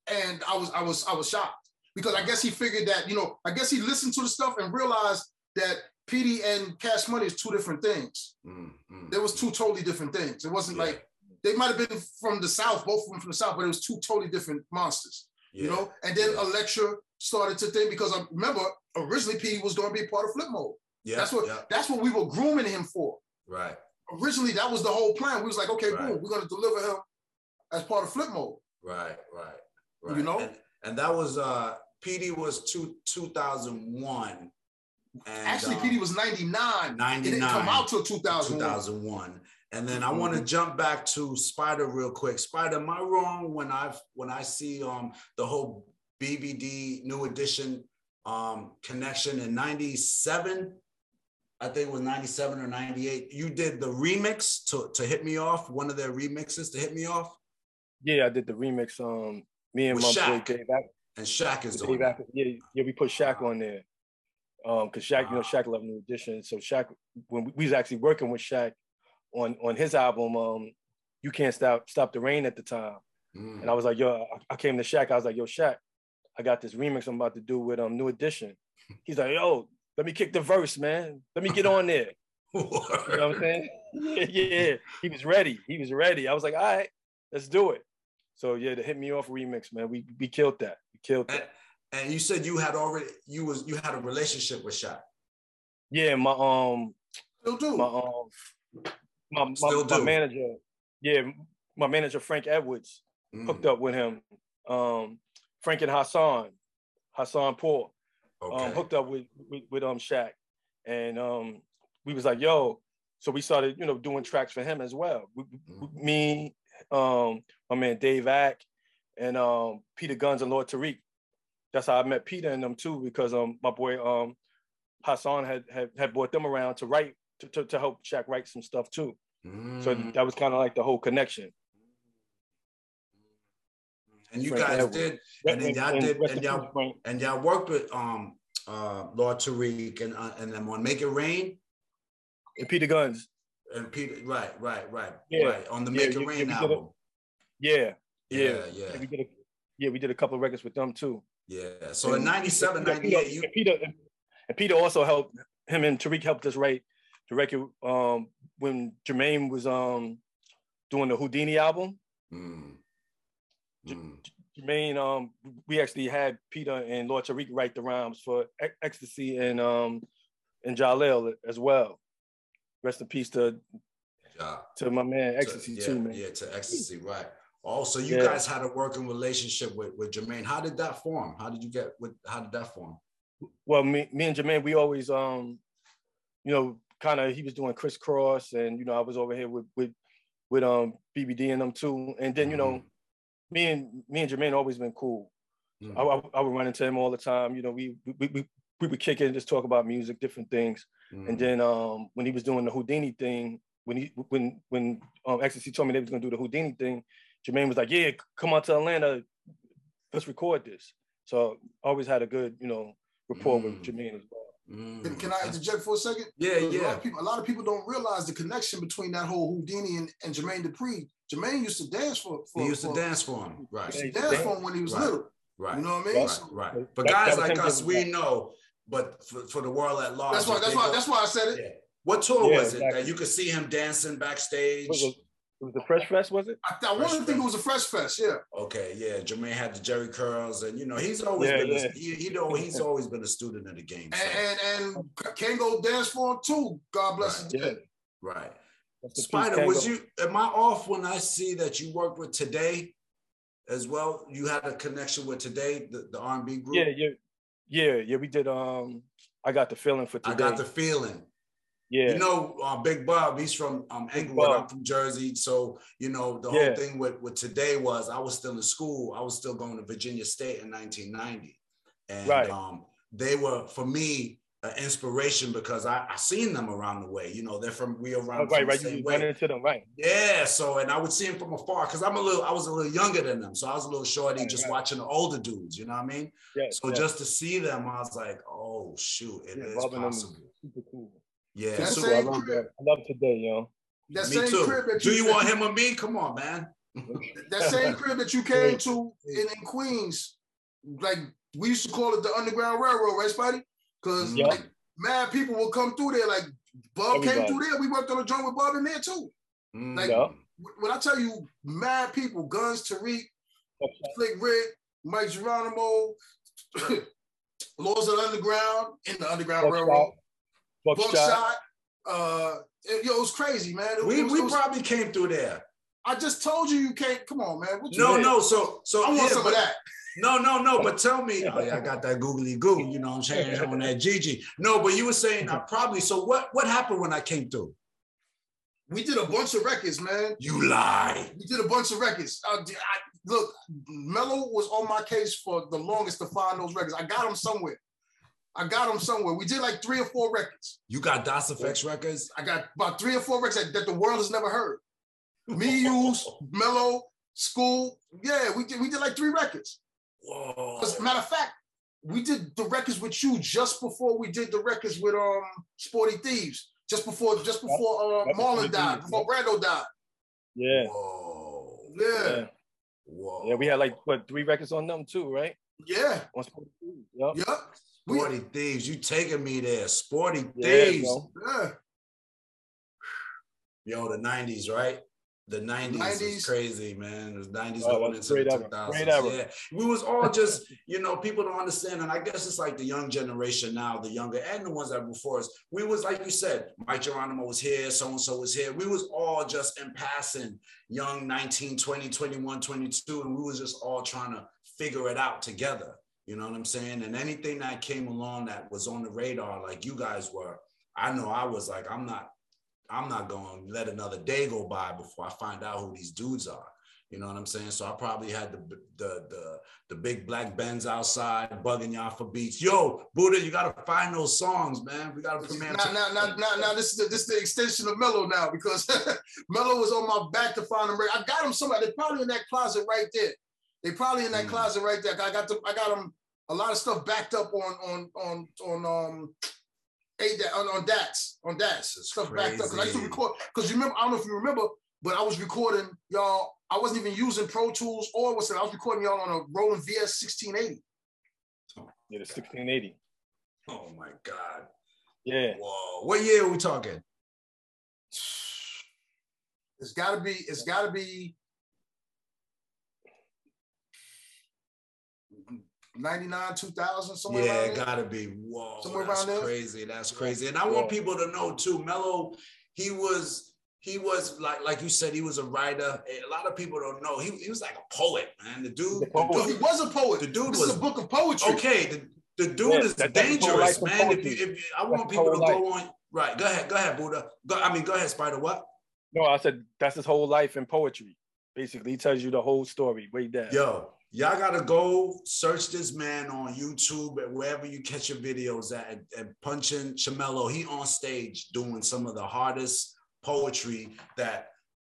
and I was I was I was shocked because I guess he figured that, you know, I guess he listened to the stuff and realized that Petey and Cash Money is two different things. Mm, mm, there was two totally different things. It wasn't yeah. like they might have been from the South, both of them from the South, but it was two totally different monsters. Yeah. You know, and then yeah. Elektra started to think because I remember originally Petey was going to be part of Flipmode. Yeah, that's what yeah. that's what we were grooming him for. Right. Originally, that was the whole plan. We was like, okay, right. boom, we're gonna deliver him as part of Flipmode. Right, right, right. You know, and, and that was uh Petey was two two thousand one. And, Actually, um, Petey was 99. 99. It didn't come out till 2001. 2001. And then I want to mm-hmm. jump back to Spyda real quick. Spyda, am I wrong when I when I see um the whole BBD New Edition um connection in 97? I think it was 97 or 98. You did the remix to, to hit me off, one of their remixes to hit me off. Yeah, I did the remix. Um, me and With my Shaq. boy Dave And Shaq is Dave yeah, yeah, we put Shaq on there. Um, cause Shaq, you know, Shaq loved New Edition. So Shaq, when we, we was actually working with Shaq on on his album, um, You Can't Stop Stop the Reign at the time. Mm. And I was like, yo, I, I came to Shaq. I was like, yo, Shaq, I got this remix I'm about to do with um New Edition. He's like, yo, let me kick the verse, man. Let me get on there. You know what I'm saying? yeah, yeah. He was ready. He was ready. I was like, all right, let's do it. So yeah, the hit me off remix, man. We we killed that. We killed that. And, and you said you had already you was you had a relationship with Shaq. Yeah, my um Still do. my um my, Still my, my manager, yeah, my manager Frank Edwards Mm, hooked up with him. Um Frank and Hassan, Hassan Paul. Okay. um, hooked up with, with with um Shaq, and um we was like, yo, so we started, you know, doing tracks for him as well. We, we- Mhm. me, um, my man Dave Ack, and um Peter Gunz and Lord Tariq. That's how I met Peter and them too, because um my boy um Hassan had had, had brought them around to write to, to, to help Shaq write some stuff too. So Mm. that was kind of like the whole connection. And you Frank guys Edwards. did and then y'all did and in y'all and y'all worked with um uh Lord Tariq and uh, and them on Make It Reign and Peter Gunz. and Peter right right right Yeah. right on the Yeah, Make It Reign yeah, album. Yeah, Yeah, yeah, yeah, yeah. We did a yeah, we did a couple of records with them too. yeah. So in And 97, Peter- you and Peter and Peter also helped him and Tariq helped us write the record um, when Jermaine was um, doing the Whodini album. Mm. Mm. Jermaine, um, we actually had Peter and Lord Tariq write the rhymes for Ec- Ecstasy and um, and Jalil as well. Rest in peace to to my man To- Ecstasy yeah, too, man. Yeah, to ecstasy, right. Also, you Yeah. guys had a working relationship with, with Jermaine. How did that form? How did you get with how did that form? well, me, me and Jermaine, we always, um, you know, kind of, he was doing Kris Kross, and you know, I was over here with with with um BBD and them too, and then you know, me and me and Jermaine always been cool. Mhm. I, I, would run into him all the time. You know, we we we, we would kick it and just talk about music, different things. Mm. And then um, when he was doing the Whodini thing, when he when when um, Ecstasy told me they was gonna do the Whodini thing, Jermaine was like, "Yeah, come on to Atlanta, let's record this." So I always had a good, you know, rapport with Mm. Jermaine as well. Mm. Can, can I interject for a second? Yeah, A lot, yeah. of people, a lot of people don't realize the connection between that whole Whodini and, and Jermaine Dupri. Jermaine used to dance for. for He used to for- dance for him. Right. He Yeah, used to dance for him when he was Right. little. Right. You know what I mean? Yeah. So Right. But that guys was like us, we back. know, but for, for the world at large. that's why. That's why. go- That's why I said it. Yeah. What tour Yeah, was it exactly. that you could see him dancing backstage? Was it, it was the Fresh Fest, was it? I, I want to Fresh think it was a fresh fest. Yeah. Okay, yeah. Jermaine had the Jerry curls, and you know he's always Yeah, been yeah. A, he, he know he's always been a student of the game. so- And and, and Kangol danced for him too. God bless Right. his Yeah. right. Rest in peace, Spyda, was you? Am I off when I see that you worked with Today as well? You had a connection with Today, the, the R&B group. Yeah, yeah, yeah, yeah. We did. Um, I got the feeling for today. I got the feeling. Yeah. You know, uh, Big Bob, he's from um, Englewood. I'm from Jersey. So, you know, the Yeah. whole thing with, with today was I was still in school. I was still going to Virginia State in 1990. And Right. um, they were, for me, an inspiration because I, I seen them around the way. You know, they're from, we around Oh, right, right. You way. into them, right? Yeah, so and I would see him from afar because I'm a little, I was a little younger than them, so I was a little shorty, Right, just right. watching the older dudes. You know what I mean? Yeah. So yeah. just to see them, I was like, oh shoot, it is Yeah, is possible. super cool. Yeah, That's super Super, I love crib. that. I love today, yo. That Me same too. crib that Do you that want him or me? Come on, man. That same crib that you came to in, in Queens, like we used to call it the Underground Railroad, right, Spidey? Because Yeah. like mad people will come through there. Like Bob came through there. We worked on a joint with Bob in there too. Mm. Like- Yeah. When I tell you, mad people, Guns, Tariq, Flick, Rick, Mic Geronimo, Lords of the Underground, in the Underground Buckshot. Railroad, Buckshot. Buckshot. Uh, it- yo, it was crazy, man. It, we it was- we was- probably came through there. I just told you you can't. Come on, man. What you No, no. So so I want yeah, some but- of that. No, no, no. But tell me, oh, yeah, I got that googly goo. You know what I'm saying on that Gigi. No, but you were saying I probably. So what what happened when I came through? We did a bunch of records, man. You lie. We did a bunch of records. Uh, I, look, Mello was on my case for the longest to find those records. I got them somewhere. I got them somewhere. We did like three or four records. You got Das EFX records? I got about three or four records that, that the world has never heard. Me, you, Mello, Skoob. Yeah, we did. We did like three records. Whoa. As a matter of fact, we did the records with you just before we did the records with um Sporty Thievz. Just before, just before uh, Marlon died, before Brando died. Yeah. Whoa. Yeah. Yeah. Whoa. Yeah, we had like what three records on them too, right? Yeah. On Sporty Thievz, Yep. Yep. We- Sporty Thievz. You taking me there. Sporty Yeah, Thieves. Yeah. Yo, the 90s, right? The 90s, 90s. was crazy, man. The 90s Oh, going into great the 2000s. Yeah. We was all just, you know, people don't understand. And I guess it's like the young generation now, the younger and the ones that were before us. We was, like you said, Mic Geronimo was here, so-and-so was here. We was all just in passing, young 19, 20, 21, 22. And we was just all trying to figure it out together. You know what I'm saying? And anything that came along that was on the radar, like you guys were, I know I was like, I'm not, I'm not going to let another day go by before I find out who these dudes are. You know what I'm saying? So I probably had the the the, the big black Benz outside bugging y'all for beats. Yo, Buddha, you gotta find those songs, man. We gotta premiere. Now, now, now, now, now, this is the, this is the extension of Mello now because Mello was on my back to find them. I got them somewhere. They're probably in that closet right there. They probably in that Mm. closet right there. I got them. I got them. A lot of stuff backed up on on on on um. A on, on DATs, on DATs, stuff backed up. Cause I used to record, because you remember, I don't know if you remember, but I was recording y'all. I wasn't even using Pro Tools or what's it? I was recording y'all on a Roland VS 1680. Yeah, the 1680. Oh my God. Yeah. Whoa. What year are we talking? It's gotta be, it's gotta be 99, 2000, somewhere yeah, around it gotta be. Whoa, Somewhere that's around there? crazy. That's crazy. And I want Yeah. people to know too. Mello, he was he was like like you said, he was a writer. A lot of people don't know. He, he was like a poet, man. The dude, The the poet. Well, he was a poet. the dude this was is a book of poetry. okay. The, the dude Yeah, is that- that's the whole dangerous, life man. If you, if you, I want people to whole go on. Right, go ahead, go ahead, Buddha. Go, I mean, go ahead, Spyda. What? No, I said that's his whole life in poetry. Basically, he tells you the whole story. Way down. Yo, y'all gotta go search this man on YouTube and wherever you catch your videos at and, and punch Chamello. He on stage doing some of the hardest poetry that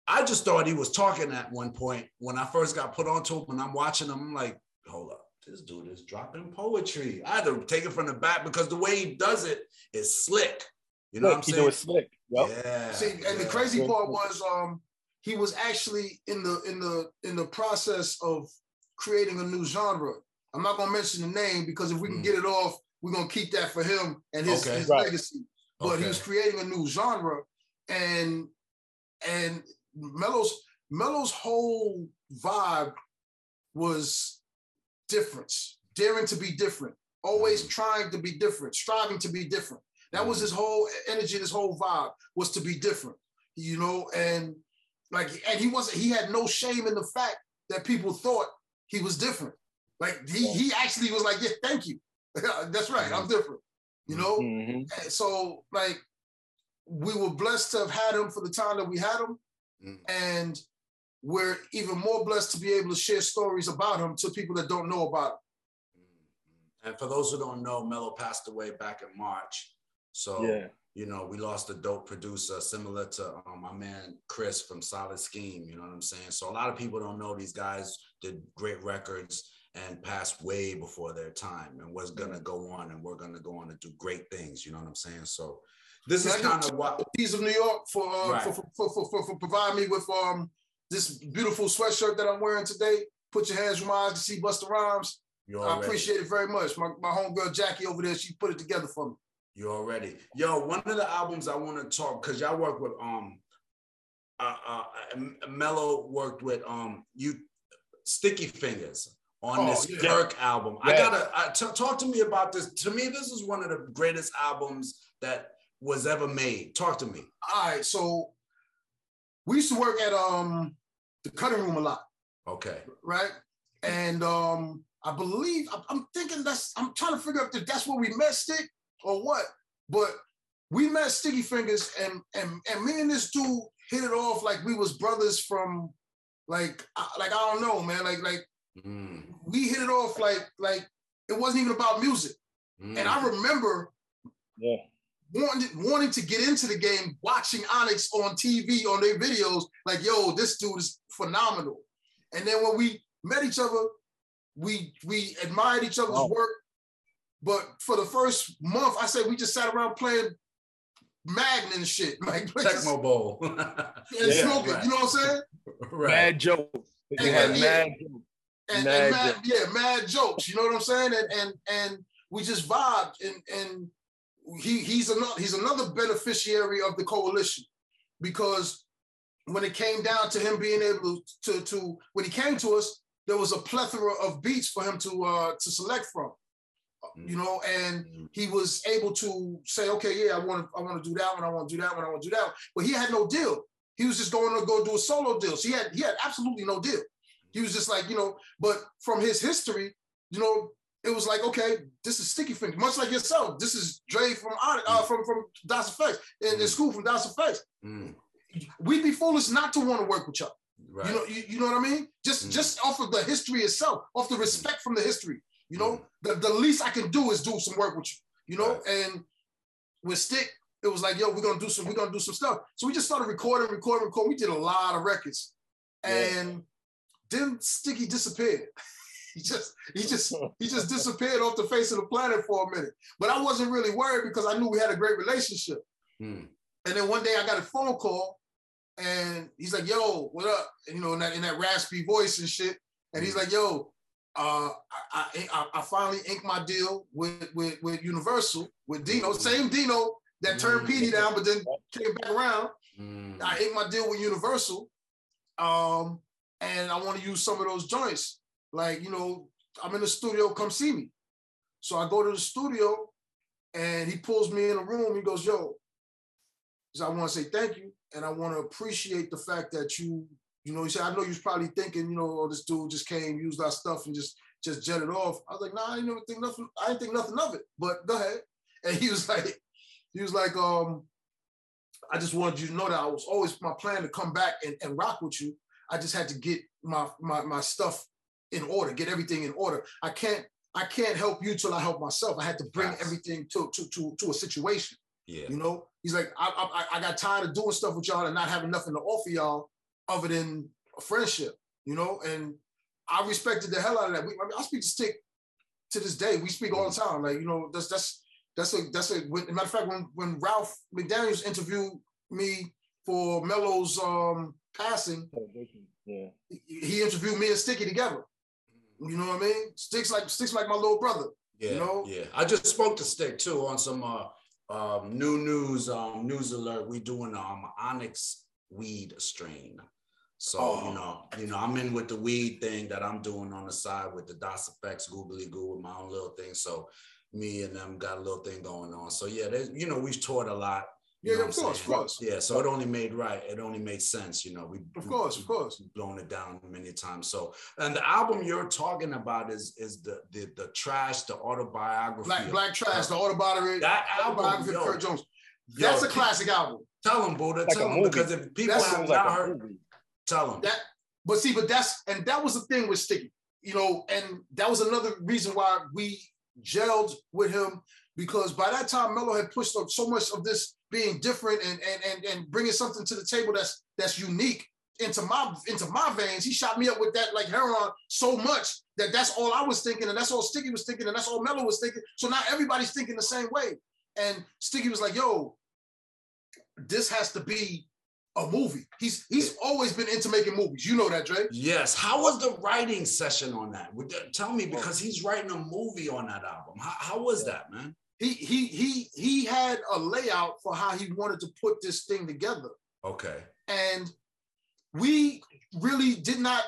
I just thought he was talking at one point when I first got put onto him. When I'm watching him, I'm like, hold up, this dude is dropping poetry. I had to take it from the back because the way he does it is slick. You know what I'm he saying? do it slick. Yep. Yeah. See, and the crazy part was um he was actually in the in the in the process of creating a new genre. I'm not gonna mention the name because if we can Mm. get it off, we're gonna keep that for him and his, Okay. his Right. legacy. But he was creating a new genre, and and Mello's Mello's whole vibe was difference, daring to be different, always Mhm. trying to be different, striving to be different. That was Mhm. his whole energy, his whole vibe was to be different, you know, and like, and he wasn't, he had no shame in the fact that people thought he was different. Like he he actually was like, yeah, thank you. That's right, I'm different, you know. Mhm. So like we were blessed to have had him for the time that we had him, Mm. and we're even more blessed to be able to share stories about him to people that don't know about him. And for those who don't know, Mello passed away back in March. So, Yeah. You know, we lost a dope producer similar to um, my man Chris from Solid Scheme. You know what I'm saying? So, a lot of people don't know these guys did great records and passed way before their time and was going to go on and we're going to go on to do great things. You know what I'm saying? So, this is kind of what. Peace of New York for, uh, Right. for, for, for, for, for, providing me with um this beautiful sweatshirt that I'm wearing today. Put your hands where my eyes to see Busta Rhymes. I appreciate it very much. My, my homegirl Jackie over there, she put it together for me. You already. Yo, one of the albums I want to talk because y'all work with um uh, uh Mello worked with um you Sticky Fingaz on Oh, this yeah. Kirk album. I gotta I, t- talk to me about this. To me, this is one of the greatest albums that was ever made. Talk to me. All right, so we used to work at um the cutting room a lot. Okay. right? And um, I believe I'm, thinking that's I'm trying to figure out if that's where we met Stick or what. But we met Sticky Fingaz, and and and me and this dude hit it off like we was brothers from like like I don't know, man. Like like Mm, we hit it off like like it wasn't even about music. mm. And I remember Yeah. wanting wanting to get into the game, watching Onyx on TV on their videos, like, yo, this dude is phenomenal. And then when we met each other, we we admired each other's Wow. work, But for the first month, I said we just sat around playing Madden and shit, like Tecmo Bowl, and yeah, smoking. Right. You know what I'm saying? Right. Mad jokes. And, had and, mad, and, mad, and mad yeah, mad jokes. You know what I'm saying? And and and we just vibed, and and he he's another he's another beneficiary of the coalition because when it came down to him being able to to when he came to us, there was a plethora of beats for him to uh to select from you know, and mm-hmm. he was able to say, okay, yeah, I want to, I want to do that one, I want to do that one, I want to do that one. But he had no deal. He was just going to go do a solo deal. So he had, he had absolutely no deal. He was just like, you know, but from his history, you know, it was like, okay, this is Sticky Finger, much like yourself. This is Dre from uh, from from Das EFX in, in mm. school from Das EFX. Mm. We'd be foolish not to want to work with y'all. Right. You know, you, you, know what I mean? Just mm. just off of the history itself, off the respect from the history. You know, the, the least I can do is do some work with you. You know, and with Stick, it was like, yo, we're gonna do some, we're gonna do some stuff. So we just started recording, recording, recording. We did a lot of records, and yeah. then Sticky disappeared. he just, he just, he just disappeared off the face of the planet for a minute. But I wasn't really worried because I knew we had a great relationship. Hmm. And then one day I got a phone call, and he's like, "Yo, what up?" And, you know, in that, in that raspy voice and shit. And he's hmm. like, "Yo, uh, I, I, I, finally inked my deal with, with, with Universal with Dino, same Dino that turned mm. Petey down, but then came back around. Mm. I inked my deal with Universal, um, and I want to use some of those joints. Like you know, I'm in the studio, come see me. So I go to the studio, and he pulls me in a room. He goes, "Yo, I want to say thank you, and I want to appreciate the fact that you you know, he said, I know you was probably thinking, you know, oh, this dude just came, used our stuff and just just jetted off. I was like, nah, I didn't even think nothing, I didn't think nothing of it. But go ahead. And he was like, he was like, um, I just wanted you to know that I was always my plan to come back and, and rock with you. I just had to get my, my my stuff in order, get everything in order. I can't I can't help you till I help myself. I had to bring yes. everything to, to to to a situation. Yeah. You know, he's like, I, I I got tired of doing stuff with y'all and not having nothing to offer y'all other than a friendship, you know, and I respected the hell out of that. We, I, mean, I speak to Stick to this day. We speak all the time. Like, you know, that's that's that's a that's a matter of fact, when when Ralph McDaniels interviewed me for Mello's um passing, yeah. he interviewed me and Sticky together. You know what I mean? Sticks like Sticks like my little brother. Yeah, you know? yeah. I just spoke to Stick too on some uh um new news um news alert. We doing um Onyx weed strain. So oh. you know, you know, I'm in with the weed thing that I'm doing on the side with the Das EFX, Googly Goo with my own little thing. So me and them got a little thing going on. So yeah, you know, we've toured a lot. Yeah, of course, of course. Yeah, so it only made right. It only made sense, you know. We of course, we, of course, blown it down many times. So, and the album you're talking about is is the the, the trash, the autobiography, Black Black Trash, the autobiography. That album, autobiography yo, of Kirk Jones. That's yo, a classic album. Tell them, Buddha. Like tell them because if people that have not like heard, movie. Tell them that. But see, but that's and that was the thing with Sticky, you know, and that was another reason why we gelled with him because by that time Mello had pushed up so much of this being different and and and, and bringing something to the table that's that's unique into my into my veins. He shot me up with that like heroin so much that that's all I was thinking, and that's all Sticky was thinking, and that's all Mello was thinking. So now everybody's thinking the same way. And Sticky was like, "Yo, this has to be a movie. He's he's always been into making movies. You know that, Dre. Yes. How was the writing session on that? Tell me because he's writing a movie on that album. How, how was that, man? He he he he had a layout for how he wanted to put this thing together. Okay. And we really did not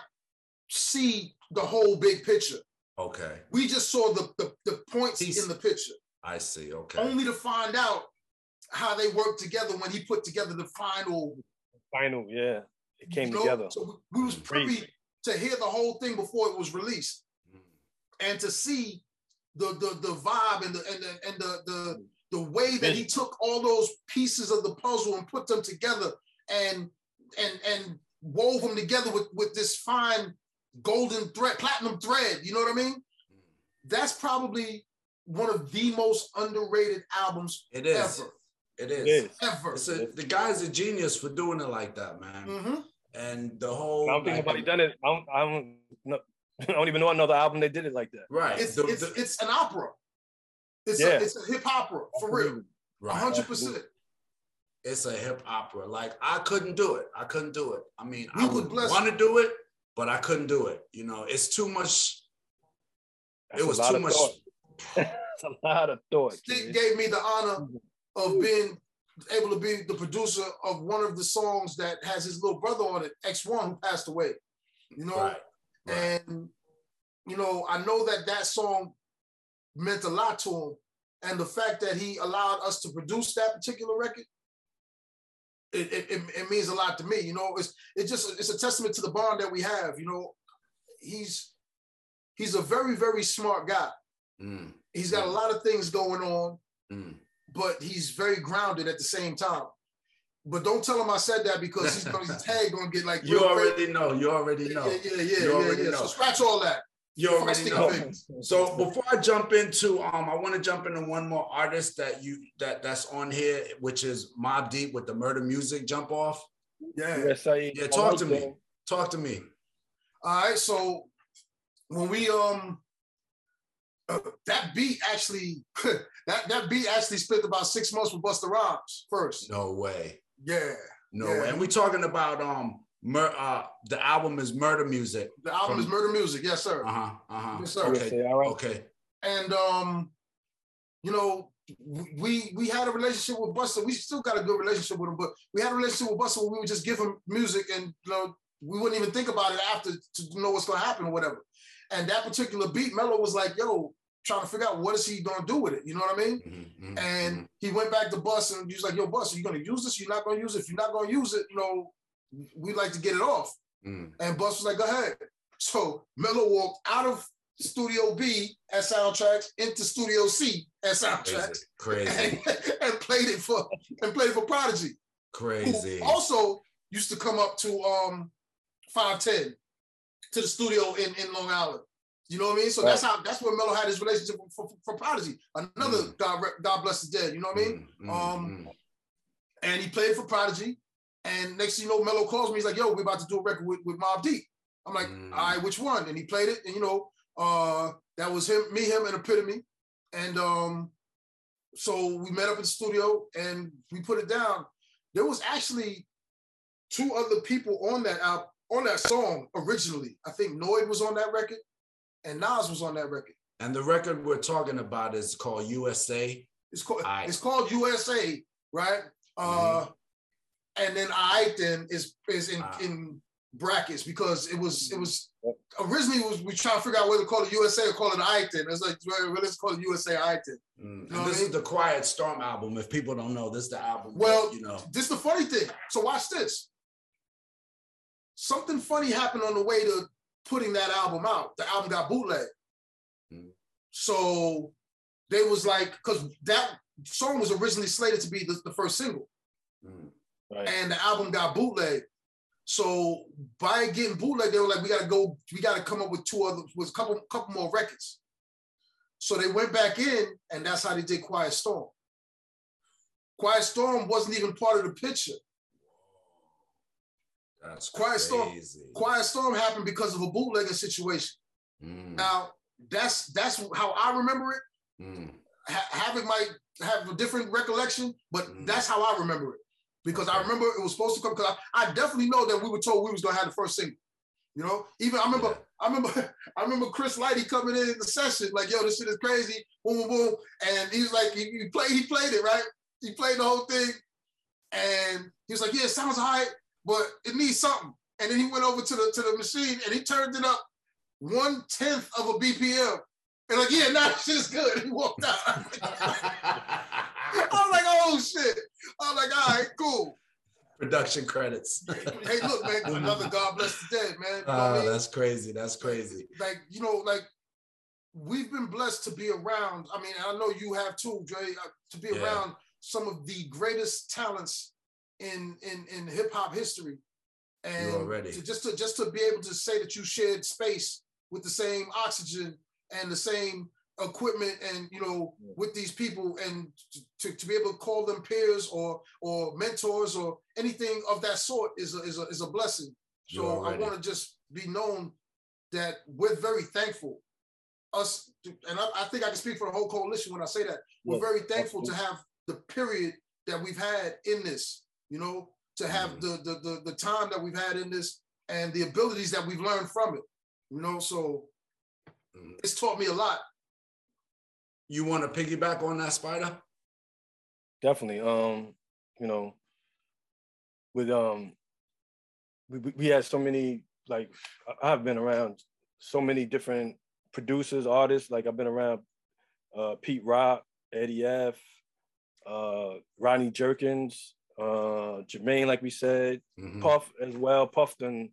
see the whole big picture. Okay. We just saw the the, the points he's, in the picture. I see. Okay. Only to find out how they worked together when he put together the final. Final, yeah, it came you know? together. So we, we was privy to hear the whole thing before it was released, mm. and to see the the the vibe and the and the and the the, the way that he took all those pieces of the puzzle and put them together and and and wove them together with with this fine golden thread, platinum thread. You know what I mean? Mm. That's probably one of the most underrated albums it is. ever. It is. Ever. It's a, the guy's a genius for doing it like that, man. Mm-hmm. And the whole. I don't think like, nobody done it. I don't. I don't, no, I don't even know another album they did it like that. Right. It's the, it's, the, it's an opera. It's Yeah. a it's a hip opera for real, Right. hundred percent. It's a hip opera. Like I couldn't do it. I couldn't do it. I mean, We I would would bless- want to do it, but I couldn't do it. You know, it's too much. That's it was too much. thought. That's a lot of thought. Stick gave me the honor of being able to be the producer of one of the songs that has his little brother on it, X1, who passed away. You know, Right. right. and you know, I know that that song meant a lot to him, and the fact that he allowed us to produce that particular record, it, it, it, it means a lot to me. You know, it's it just it's a testament to the bond that we have. You know, he's he's a very very smart guy. Mm, He's got a lot of things going on, mm. But he's very grounded at the same time. But don't tell him I said that because he's gonna his head gonna get like You real crazy. already know. You already know. Yeah, yeah, yeah, You yeah, already yeah. know. So scratch all that. You already know. Fingaz. So before I jump into, um, I want to jump into one more artist that you that that's on here, which is Mobb Deep with the Murder Music jump off. Yeah. USA. Yeah, I talk like to me. Talk to me. All right. So when we um that beat actually that that beat actually spent about six months with Busta Rhymes first. No way. Yeah. No Yeah. way. And we talking about um, mur- uh, the album is Murder Music. The album From- is Murder Music. Yes, sir. Uh huh. Uh huh. Yes, sir. Okay. All right. Okay. and um, you know, we we had a relationship with Busta. We still got a good relationship with him, but we had a relationship with Busta where we would just give him music, and you know, we wouldn't even think about it after to know what's going to happen or whatever. And that particular beat, Mello was like, "Yo, trying to figure out what is he going to do with it." You know what I mean? Mhm, mhm, And mhm. he went back to Bus and he's like, "Yo, Bus, are you going to use this? You're not going to use it. If you're not going to use it, you know, we'd like to get it off." Mm. And Bus was like, go ahead. So Mello walked out of Studio B at Soundtracks into Studio C at Soundtracks Crazy. and, Crazy. and played it for and played it for Prodigy. Crazy. also used to come up to um 510 to the studio in, in Long Island. You know what I mean? So that's how that's where Mello had his relationship for, for, for Prodigy. Another Mm. God, God bless the dead, you know what I mean? Mm, mm, Um, mm. and he played for Prodigy. And next thing you know, Mello calls me. He's like, "Yo, we're about to do a record with, with Mobb Deep." I'm like, Mm. "All right, which one?" And he played it, and you know, uh, that was him, me, him, and Epitome. And um, so we met up in the studio and we put it down. There was actually two other people on that album, on that song originally. I think Noyd was on that record, and Nas was on that record. And the record we're talking about is called USA. It's called Aight. it's called USA, right? Uh, and then I then is is in Ah. in brackets because it was it was originally was we trying to figure out whether to call it USA or call it I then. It's like well, let's call it USA I then. Mm. know this I is the Quiet Storm album. If people don't know, this is the album. that, Well, you know. This is the funny thing. So watch this. Something funny happened on the way to putting that album out. The album got bootleg. Mm. So they was like, because that song was originally slated to be the, the first single. Mm. Right. and the album got bootleg. So by getting bootleg, they were like, we gotta go, we gotta come up with two other, with a couple, couple more records. So they went back in, and that's how they did Quiet Storm. Quiet Storm wasn't even part of the picture. That's Quiet Storm. crazy. Quiet Storm happened because of a bootlegging situation. Mm, Now, that's that's how I remember it. mm, Ha- Havoc might have a different recollection, but Mm. that's how I remember it. Because I remember it was supposed to come. Because I, I definitely know that we were told we was gonna have the first single. You know, even I remember, Yeah. I remember, I remember Chris Lighty coming in the session like, "Yo, this shit is crazy." Boom, boom, boom, and he's like, he, he played, he played it right. He played the whole thing, and he was like, "Yeah, it sounds alright, but it needs something." And then he went over to the to the machine and he turned it up one tenth of a BPM. And like, yeah, nah, shit is good. He walked out. I was like, oh shit. I was like, all right, cool. Production credits. Hey, look, man, another God bless the dead, man. You know what I Oh, mean? that's crazy. That's crazy. Like, you know, like we've been blessed to be around. I mean, I know you have too, Dre, uh, to be Yeah. around some of the greatest talents in in in hip hop history. And already- to, just to just to be able to say that you shared space with the same oxygen and the same equipment and you know Yeah. with these people and to, to be able to call them peers or or mentors or anything of that sort is a, is a, is a blessing so i want to just be known that we're very thankful us, and I, I, think I can speak for the whole coalition when I say that. We're yes, very thankful absolutely. to have the period that we've had in this, you know, to have mm-hmm. the, the, the the time that we've had in this and the abilities that we've learned from it. You know, so mm-hmm. it's taught me a lot. You want to piggyback on that, Spyda? Definitely. Um, you know, with um, we we had so many like I've been around so many different producers, artists. Like I've been around uh, Pete Rock, Eddie F, uh, Rodney Jerkins, uh, Jermaine, like we said, mm-hmm. Puff as well. Puff then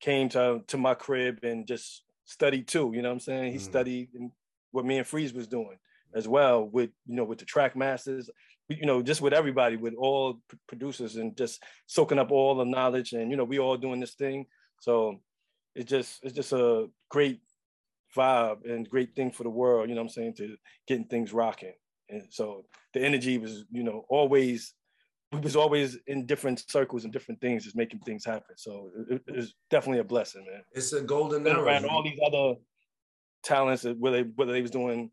came to to my crib and just studied too. You know what I'm saying? He mm-hmm. studied what me and Freeze was doing as well with you know with the Trackmasters you know just with everybody with all p- producers and just soaking up all the knowledge and you know we all doing this thing so it's just it's just a great vibe and great thing for the world you know what i'm saying to getting things rocking and so the energy was you know always we was always in different circles and different things just making things happen so it, it's definitely a blessing man it's a golden era around all these other talents whether they whether they was doing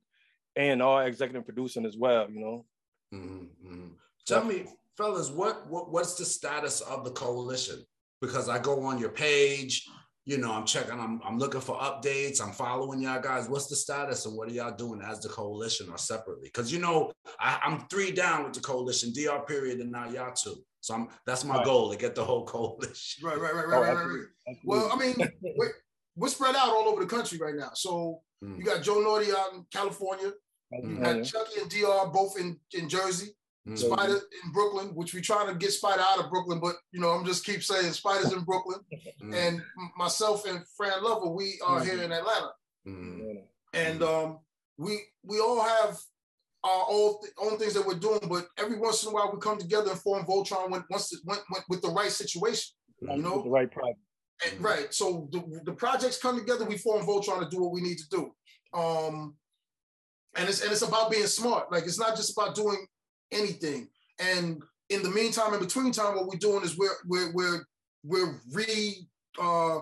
and R executive producing as well, you know. Mm-hmm, mm-hmm. Tell me, fellas, what, what what's the status of the coalition? Because I go on your page, you know, I'm checking, I'm, I'm looking for updates, I'm following y'all guys. What's the status and what are y'all doing as the coalition or separately? Because you know, I, am three down with the coalition, DR period, and now y'all two. So I'm that's my right. goal to get the whole coalition. Right, right, right, right, oh, right, right, right. Well, I mean, we're, we're spread out all over the country right now. So mm. you got Joe Naughty out in California. Mm. You got Chucky and DR both in, in Jersey. Mm. Spyda in Brooklyn, which we're trying to get Spyda out of Brooklyn, but you know, I'm just keep saying Spyda's in Brooklyn. Mm. And myself and Fran Lover, we are mm-hmm. here in Atlanta. Mm. And um, we we all have our own, own things that we're doing, but every once in a while we come together and form Voltron when once it went, went with the right situation. You know, the right project. And, right. So the, the projects come together, we form Voltron to do what we need to do. Um, and it's and it's about being smart. Like it's not just about doing anything. And in the meantime, in between time, what we're doing is we're we're we're we're re uh,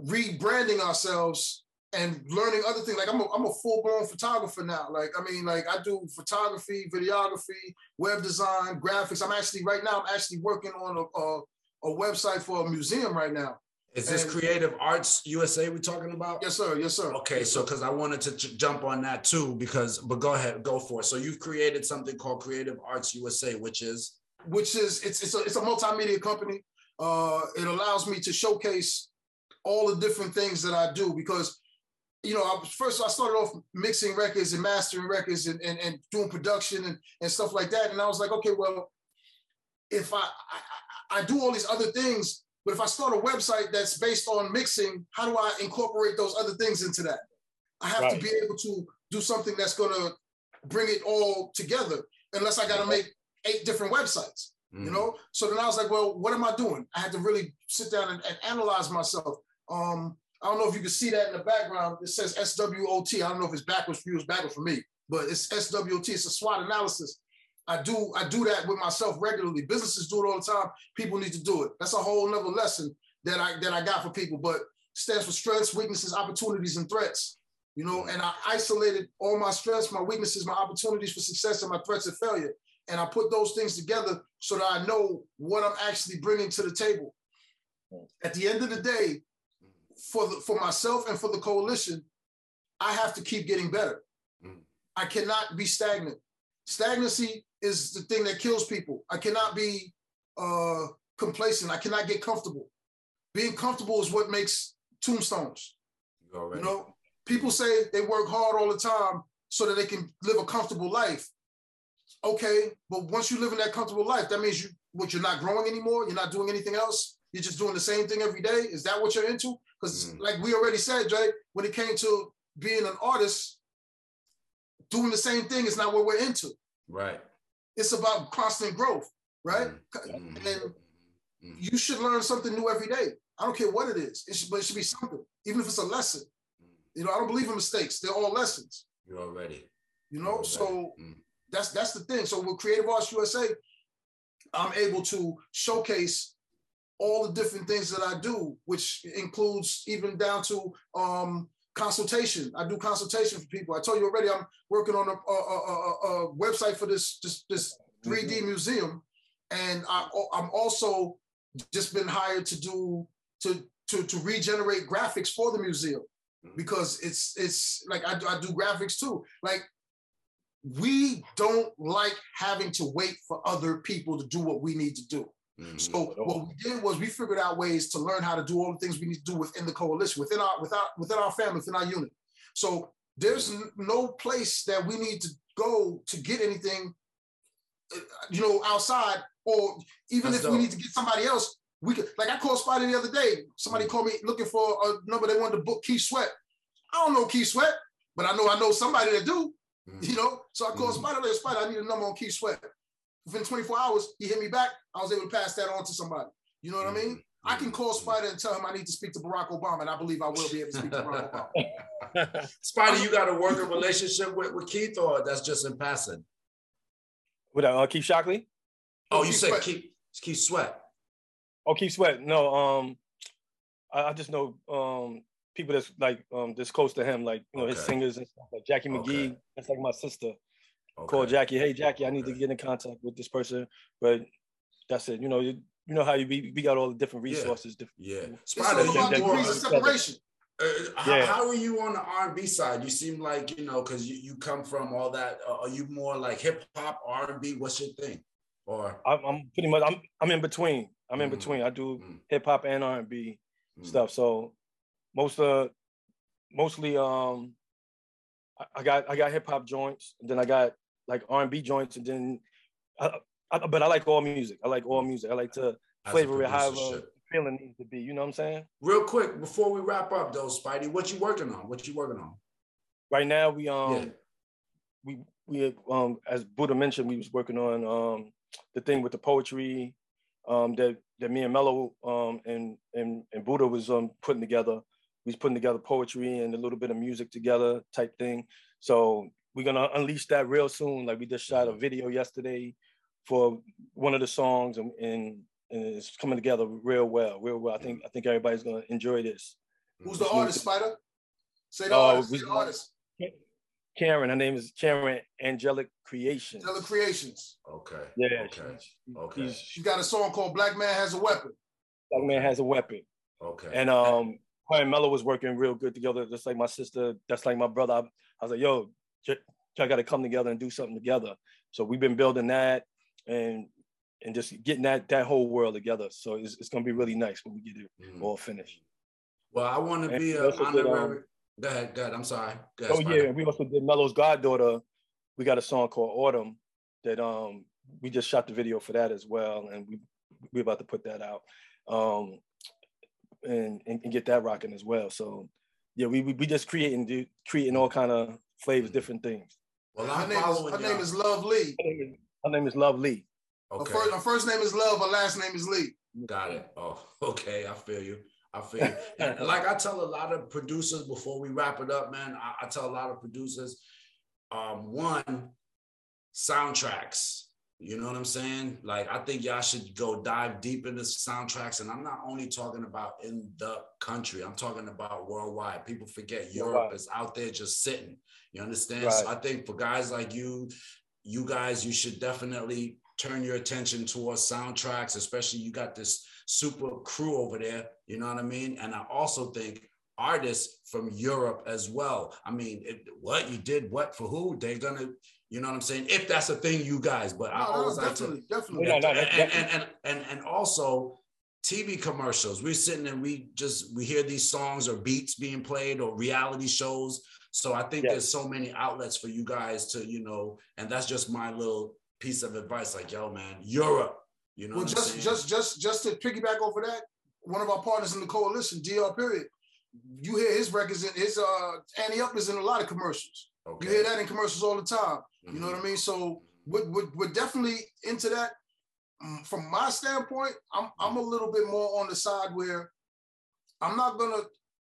rebranding ourselves and learning other things. Like I'm a, I'm a full blown photographer now. Like I mean, like I do photography, videography, web design, graphics. I'm actually right now. I'm actually working on a, a, a website for a museum right now. Is this and, Creative Arts USA we're talking about? Yes, sir. Yes, sir. Okay, so because I wanted to j- jump on that too, because but go ahead, go for it. So you've created something called Creative Arts USA, which is which is it's it's a, it's a multimedia company. Uh, it allows me to showcase all the different things that I do because you know, I, first I started off mixing records and mastering records and, and, and doing production and, and stuff like that. And I was like, okay, well, if I, I, I do all these other things, but if I start a website that's based on mixing, how do I incorporate those other things into that? I have right. to be able to do something that's going to bring it all together, unless I got to make eight different websites, mm. you know? So then I was like, well, what am I doing? I had to really sit down and, and analyze myself. Um, I don't know if you can see that in the background. It says SWOT. I don't know if it's backwards for you, it's backwards for me, but it's SWOT. It's a SWOT analysis. I do I do that with myself regularly. Businesses do it all the time. People need to do it. That's a whole nother lesson that I that I got for people. But stands for strengths, weaknesses, opportunities, and threats. You know, and I isolated all my strengths, my weaknesses, my opportunities for success, and my threats of failure. And I put those things together so that I know what I'm actually bringing to the table. At the end of the day, for the, for myself and for the coalition, I have to keep getting better. Mm. I cannot be stagnant. Stagnancy is the thing that kills people. I cannot be uh, complacent. I cannot get comfortable. Being comfortable is what makes tombstones. You know, people say they work hard all the time so that they can live a comfortable life. Okay, but once you live in that comfortable life, that means you what you're not growing anymore. You're not doing anything else. You're just doing the same thing every day. Is that what you're into? Because, mm. like we already said, Jay, when it came to being an artist, doing the same thing is not what we're into. Right. It's about constant growth, right? Mm-hmm. And mm-hmm. you should learn something new every day. I don't care what it is. It should, but it should be something, even if it's a lesson. Mm-hmm. You know, I don't believe in mistakes. They're all lessons. You're already. You know, so mm. that's that's the thing. So with Creative Arts USA, I'm able to showcase all the different things that I do, which includes even down to um, consultation. I do consultation for people. I told you already. I'm working on a, a, a, a website for this this this 3D mm-hmm. museum, and I, I'm also just been hired to do to to to regenerate graphics for the museum mm-hmm. because it's it's like I, I do graphics too. Like we don't like having to wait for other people to do what we need to do. Mm-hmm. So what we did was we figured out ways to learn how to do all the things we need to do within the coalition, within our within our, within our family, within our unit. So there's no place that we need to go to get anything, uh, you know, outside, or even That's if dope. we need to get somebody else, we could. Like I called Spidey the other day. Somebody mm-hmm. called me looking for a number they wanted to book Keith Sweat. I don't know Keith Sweat, but I know I know somebody that do. Mm-hmm. You know, so I called mm-hmm. Spyda. Like Spyda, I need a number on Keith Sweat. Within 24 hours, he hit me back. I was able to pass that on to somebody. You know what mm-hmm. I mean? Mm-hmm. I can call Spyda and tell him I need to speak to Barack Obama, and I believe I will be able to speak to Barack Obama. Spyda, you got a working relationship with, with Keith, or that's just in passing? With uh, Keith Shockley? Oh, you Keith said Sweat. Keith, Keith Sweat. Oh, Keith Sweat. No, um, I, I just know um people that's like um that's close to him, like you know okay. his singers and stuff, like Jackie McGee. Okay. That's like my sister. Okay. Call Jackie. Hey Jackie, I need to get in contact with this person, but that's it. You know, you, you know how you be. We got all the different resources. Yeah, different, yeah. It's all about degrees of separation. Uh, how, yeah. how, are you on the R&B side? You seem like you know because you, you come from all that. Uh, are you more like hip hop, R&B? What's your thing? Or I'm, I'm, pretty much I'm I'm in between. I'm in mm between. I do mm hip hop and R&B mm stuff. So most uh mostly um I got I got hip hop joints, and then I got like R and B joints, and then I, I, but I like all music. I like all music. I like to flavor it however feeling needs to be. You know what I'm saying? Real quick before we wrap up, though, Spidey, what you working on? What you working on? Right now, we um yeah. we we um as Buddha mentioned, we was working on um the thing with the poetry um that that me and Mello um and and and Buddha was um putting together we was putting together poetry and a little bit of music together type thing. So we're gonna unleash that real soon. Like we just shot a video yesterday for one of the songs and, and, and it's coming together real well, real well. I think I think everybody's gonna enjoy this. Who's the artist, Spyda? Say the uh, artist. Say the artist. Karen, her name is Karen Angelic Creations. Angelic Creations. Okay. Yeah. Okay. She, okay. She's got a song called Black Man Has a Weapon. Black Man Has a Weapon. Okay. And um her and Mello was working real good together, just like my sister. That's like my brother. I, I was like, yo, y'all got to come together and do something together. So we've been building that and and just getting that that whole world together. So it's, it's gonna be really nice when we get it mm-hmm. all finished. Well, I want to be a honorary. Did, um, go ahead, go ahead. I'm sorry. Ahead, oh yeah, we also did Mello's goddaughter. We got a song called Autumn that um we just shot the video for that as well, and we we're about to put that out. Um, and, and get that rocking as well. So yeah, we we, we just creating do, creating all kind of flavors, mm-hmm. different things. Well, her name, is, her name is Love Lee. Her name is, her name is Love Lee. Okay. Her first, her first name is Love. Her last name is Lee. Got it. Oh, okay. I feel you. I feel you. and like I tell a lot of producers before we wrap it up, man. I, I tell a lot of producers, um, one, soundtracks you know what I'm saying? Like, I think y'all should go dive deep into soundtracks. And I'm not only talking about in the country, I'm talking about worldwide. People forget Europe is out there just sitting. You understand? Right. So I think for guys like you, you guys, you should definitely turn your attention towards soundtracks, especially you got this super crew over there. You know what I mean? And I also think artists from Europe as well. I mean, it, what you did, what for who? They're gonna you know what I'm saying? If that's a thing, you guys. But no, I always no, like definitely, to definitely. And, and, and, and, and, and also TV commercials. We're sitting and we just we hear these songs or beats being played or reality shows. So I think there's so many outlets for you guys to, you know, and that's just my little piece of advice. Like, yo, man, Europe. You know. Well, just just just just to piggyback over that, one of our partners in the coalition, DR Period, you hear his records, in his uh Ante Up is in a lot of commercials. Okay. You hear that in commercials all the time. You know mm-hmm. what I mean? So we're, we're, we're definitely into that. Mm, from my standpoint, I'm I'm a little bit more on the side where I'm not gonna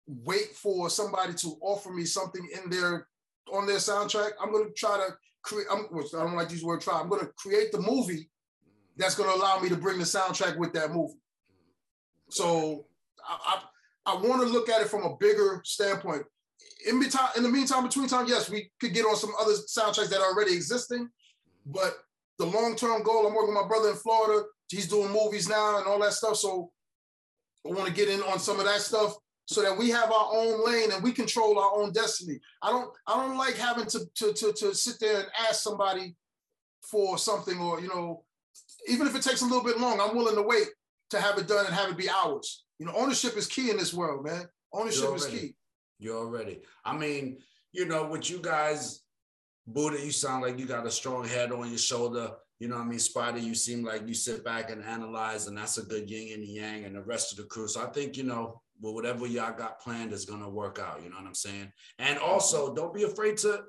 wait for somebody to offer me something in their on their soundtrack. I'm gonna try to create. I'm, I don't like these words. Try. I'm gonna create the movie mm-hmm. that's gonna allow me to bring the soundtrack with that movie. Mm-hmm. So I I, I want to look at it from a bigger standpoint. In between, in the meantime, between time, yes, we could get on some other soundtracks that are already existing. But the long term goal, I'm working with my brother in Florida. He's doing movies now and all that stuff. So I want to get in on some of that stuff so that we have our own lane and we control our own destiny. I don't I don't like having to to to, to sit there and ask somebody for something or you know even if it takes a little bit long, I'm willing to wait to have it done and have it be ours. You know, ownership is key in this world, man. Ownership is key. You're already. I mean, you know, with you guys, Buddha, you sound like you got a strong head on your shoulder. You know what I mean? Spyda, you seem like you sit back and analyze, and that's a good yin and yang, and the rest of the crew. So I think, you know, well, whatever y'all got planned is gonna work out. You know what I'm saying? And also, don't be afraid to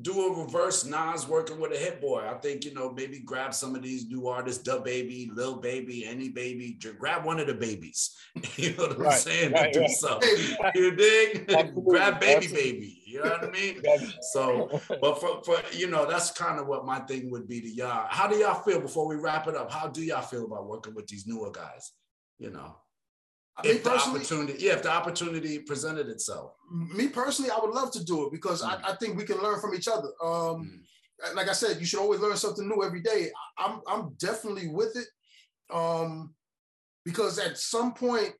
do a reverse Nas working with a Hit-Boy. I think, you know, maybe grab some of these new artists, DaBaby, Lil Baby, any baby, grab one of the babies. you know what right, I'm saying? Right, do right. something. you dig? grab baby Absolutely. baby. You know what I mean? so, but for, for you know, that's kind of what my thing would be to y'all. How do y'all feel before we wrap it up? How do y'all feel about working with these newer guys? You know if the opportunity, yeah, if the opportunity presented itself. Me personally, I would love to do it because mm. I, I, think we can learn from each other. Um, mm. Like I said, you should always learn something new every day. I'm I'm definitely with it, um, because at some point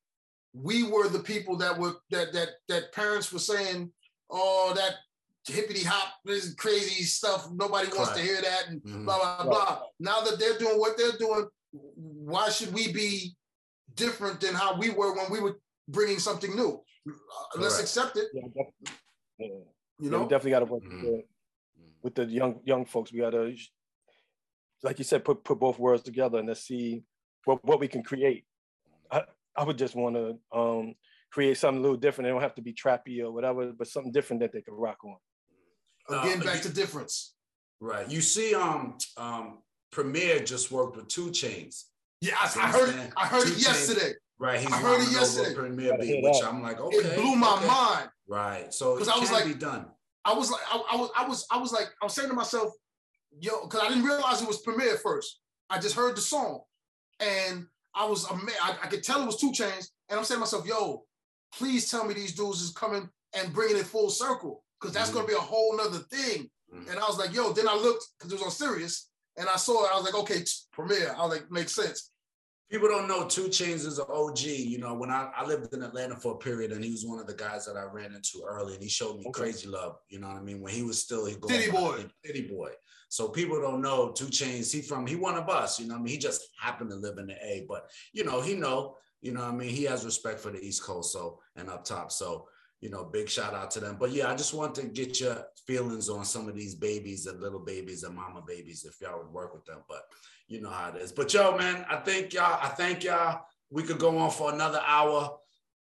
we were the people that were that that that parents were saying, "Oh, that hippity hop is crazy stuff. Nobody wants to hear that," and mm-hmm. blah blah blah. Now that they're doing what they're doing, why should we be different than how we were when we were bringing something new. Uh, let's accept it. Yeah, yeah. You know, yeah, definitely got to work mm-hmm. with, with the young young folks. We got to, like you said, put put both worlds together and let's see what what we can create. I, I would just want to um, create something a little different. It don't have to be trappy or whatever, but something different that they can rock on. Again, uh, back you, to difference. Right. You see, um, um, Premier just worked with 2 Chainz. Yeah, I, I heard it. I heard it yesterday. Right, he's I heard it yesterday. Premier beat, which I'm like, okay, it blew my okay. mind. Right, so because I was like, be done. I was like, I, I, was, I was, I was like, I was saying to myself, yo, because I didn't realize it was Premier first. I just heard the song, and I was amazed. I, I could tell it was 2 Chainz, and I'm saying to myself, yo, please tell me these dudes is coming and bringing it full circle, because that's mm-hmm. gonna be a whole nother thing. Mm-hmm. And I was like, yo, then I looked because it was on Sirius, and I saw it. I was like, okay, Premier. I was like, makes sense. People don't know 2 Chainz is an OG. You know, when I, I lived in Atlanta for a period, and he was one of the guys that I ran into early, and he showed me okay. crazy love. You know what I mean? When he was still he Tity Boi, Tity Boi. So people don't know 2 Chainz. He from he one of us. You know, I mean, he just happened to live in the A, but you know, he know. You know, I mean, he has respect for the East Coast, so and up top. So you know, big shout out to them. But yeah, I just want to get your feelings on some of these babies and little babies and mama babies if y'all would work with them. But you know how it is. But yo, man, I think y'all, I thank y'all. We could go on for another hour.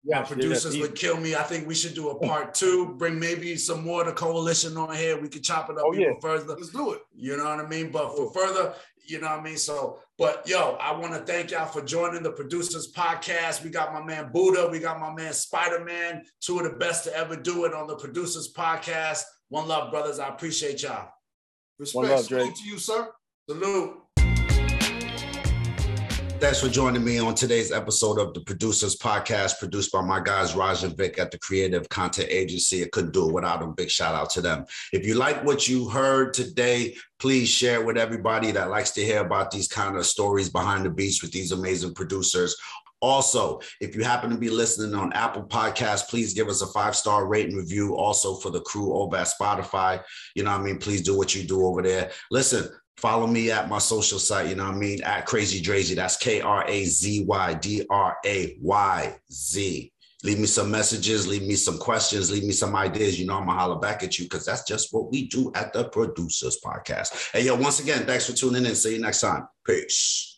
Yeah, My producers would kill me. I think we should do a part two. Bring maybe some more of the coalition on here. We could chop it up oh, even yeah. further. Let's do it. You know what I mean? But for further, you know what I mean? So, but yo, I want to thank y'all for joining the producers podcast. We got my man Buddha, we got my man Spyderman, two of the best to ever do it on the producers podcast. One love, brothers. I appreciate y'all. Respect One love, Drayz. to you, sir. Salute. Thanks for joining me on today's episode of the Producers Podcast, produced by my guys Raj and Vic at the Creative Content Agency. I couldn't do it without them. Big shout out to them. If you like what you heard today, please share with everybody that likes to hear about these kind of stories behind the beats with these amazing producers. Also, if you happen to be listening on Apple Podcasts, please give us a five star rating review. Also, for the crew over at Spotify, you know what I mean? Please do what you do over there. Listen, Follow me at my social site, you know what I mean? At Krazy Drayz. That's K R A Z Y D R A Y Z. Leave me some messages, leave me some questions, leave me some ideas. You know, I'm gonna holler back at you because that's just what we do at the Producers Podcast. Hey, yo, once again, thanks for tuning in. See you next time. Peace.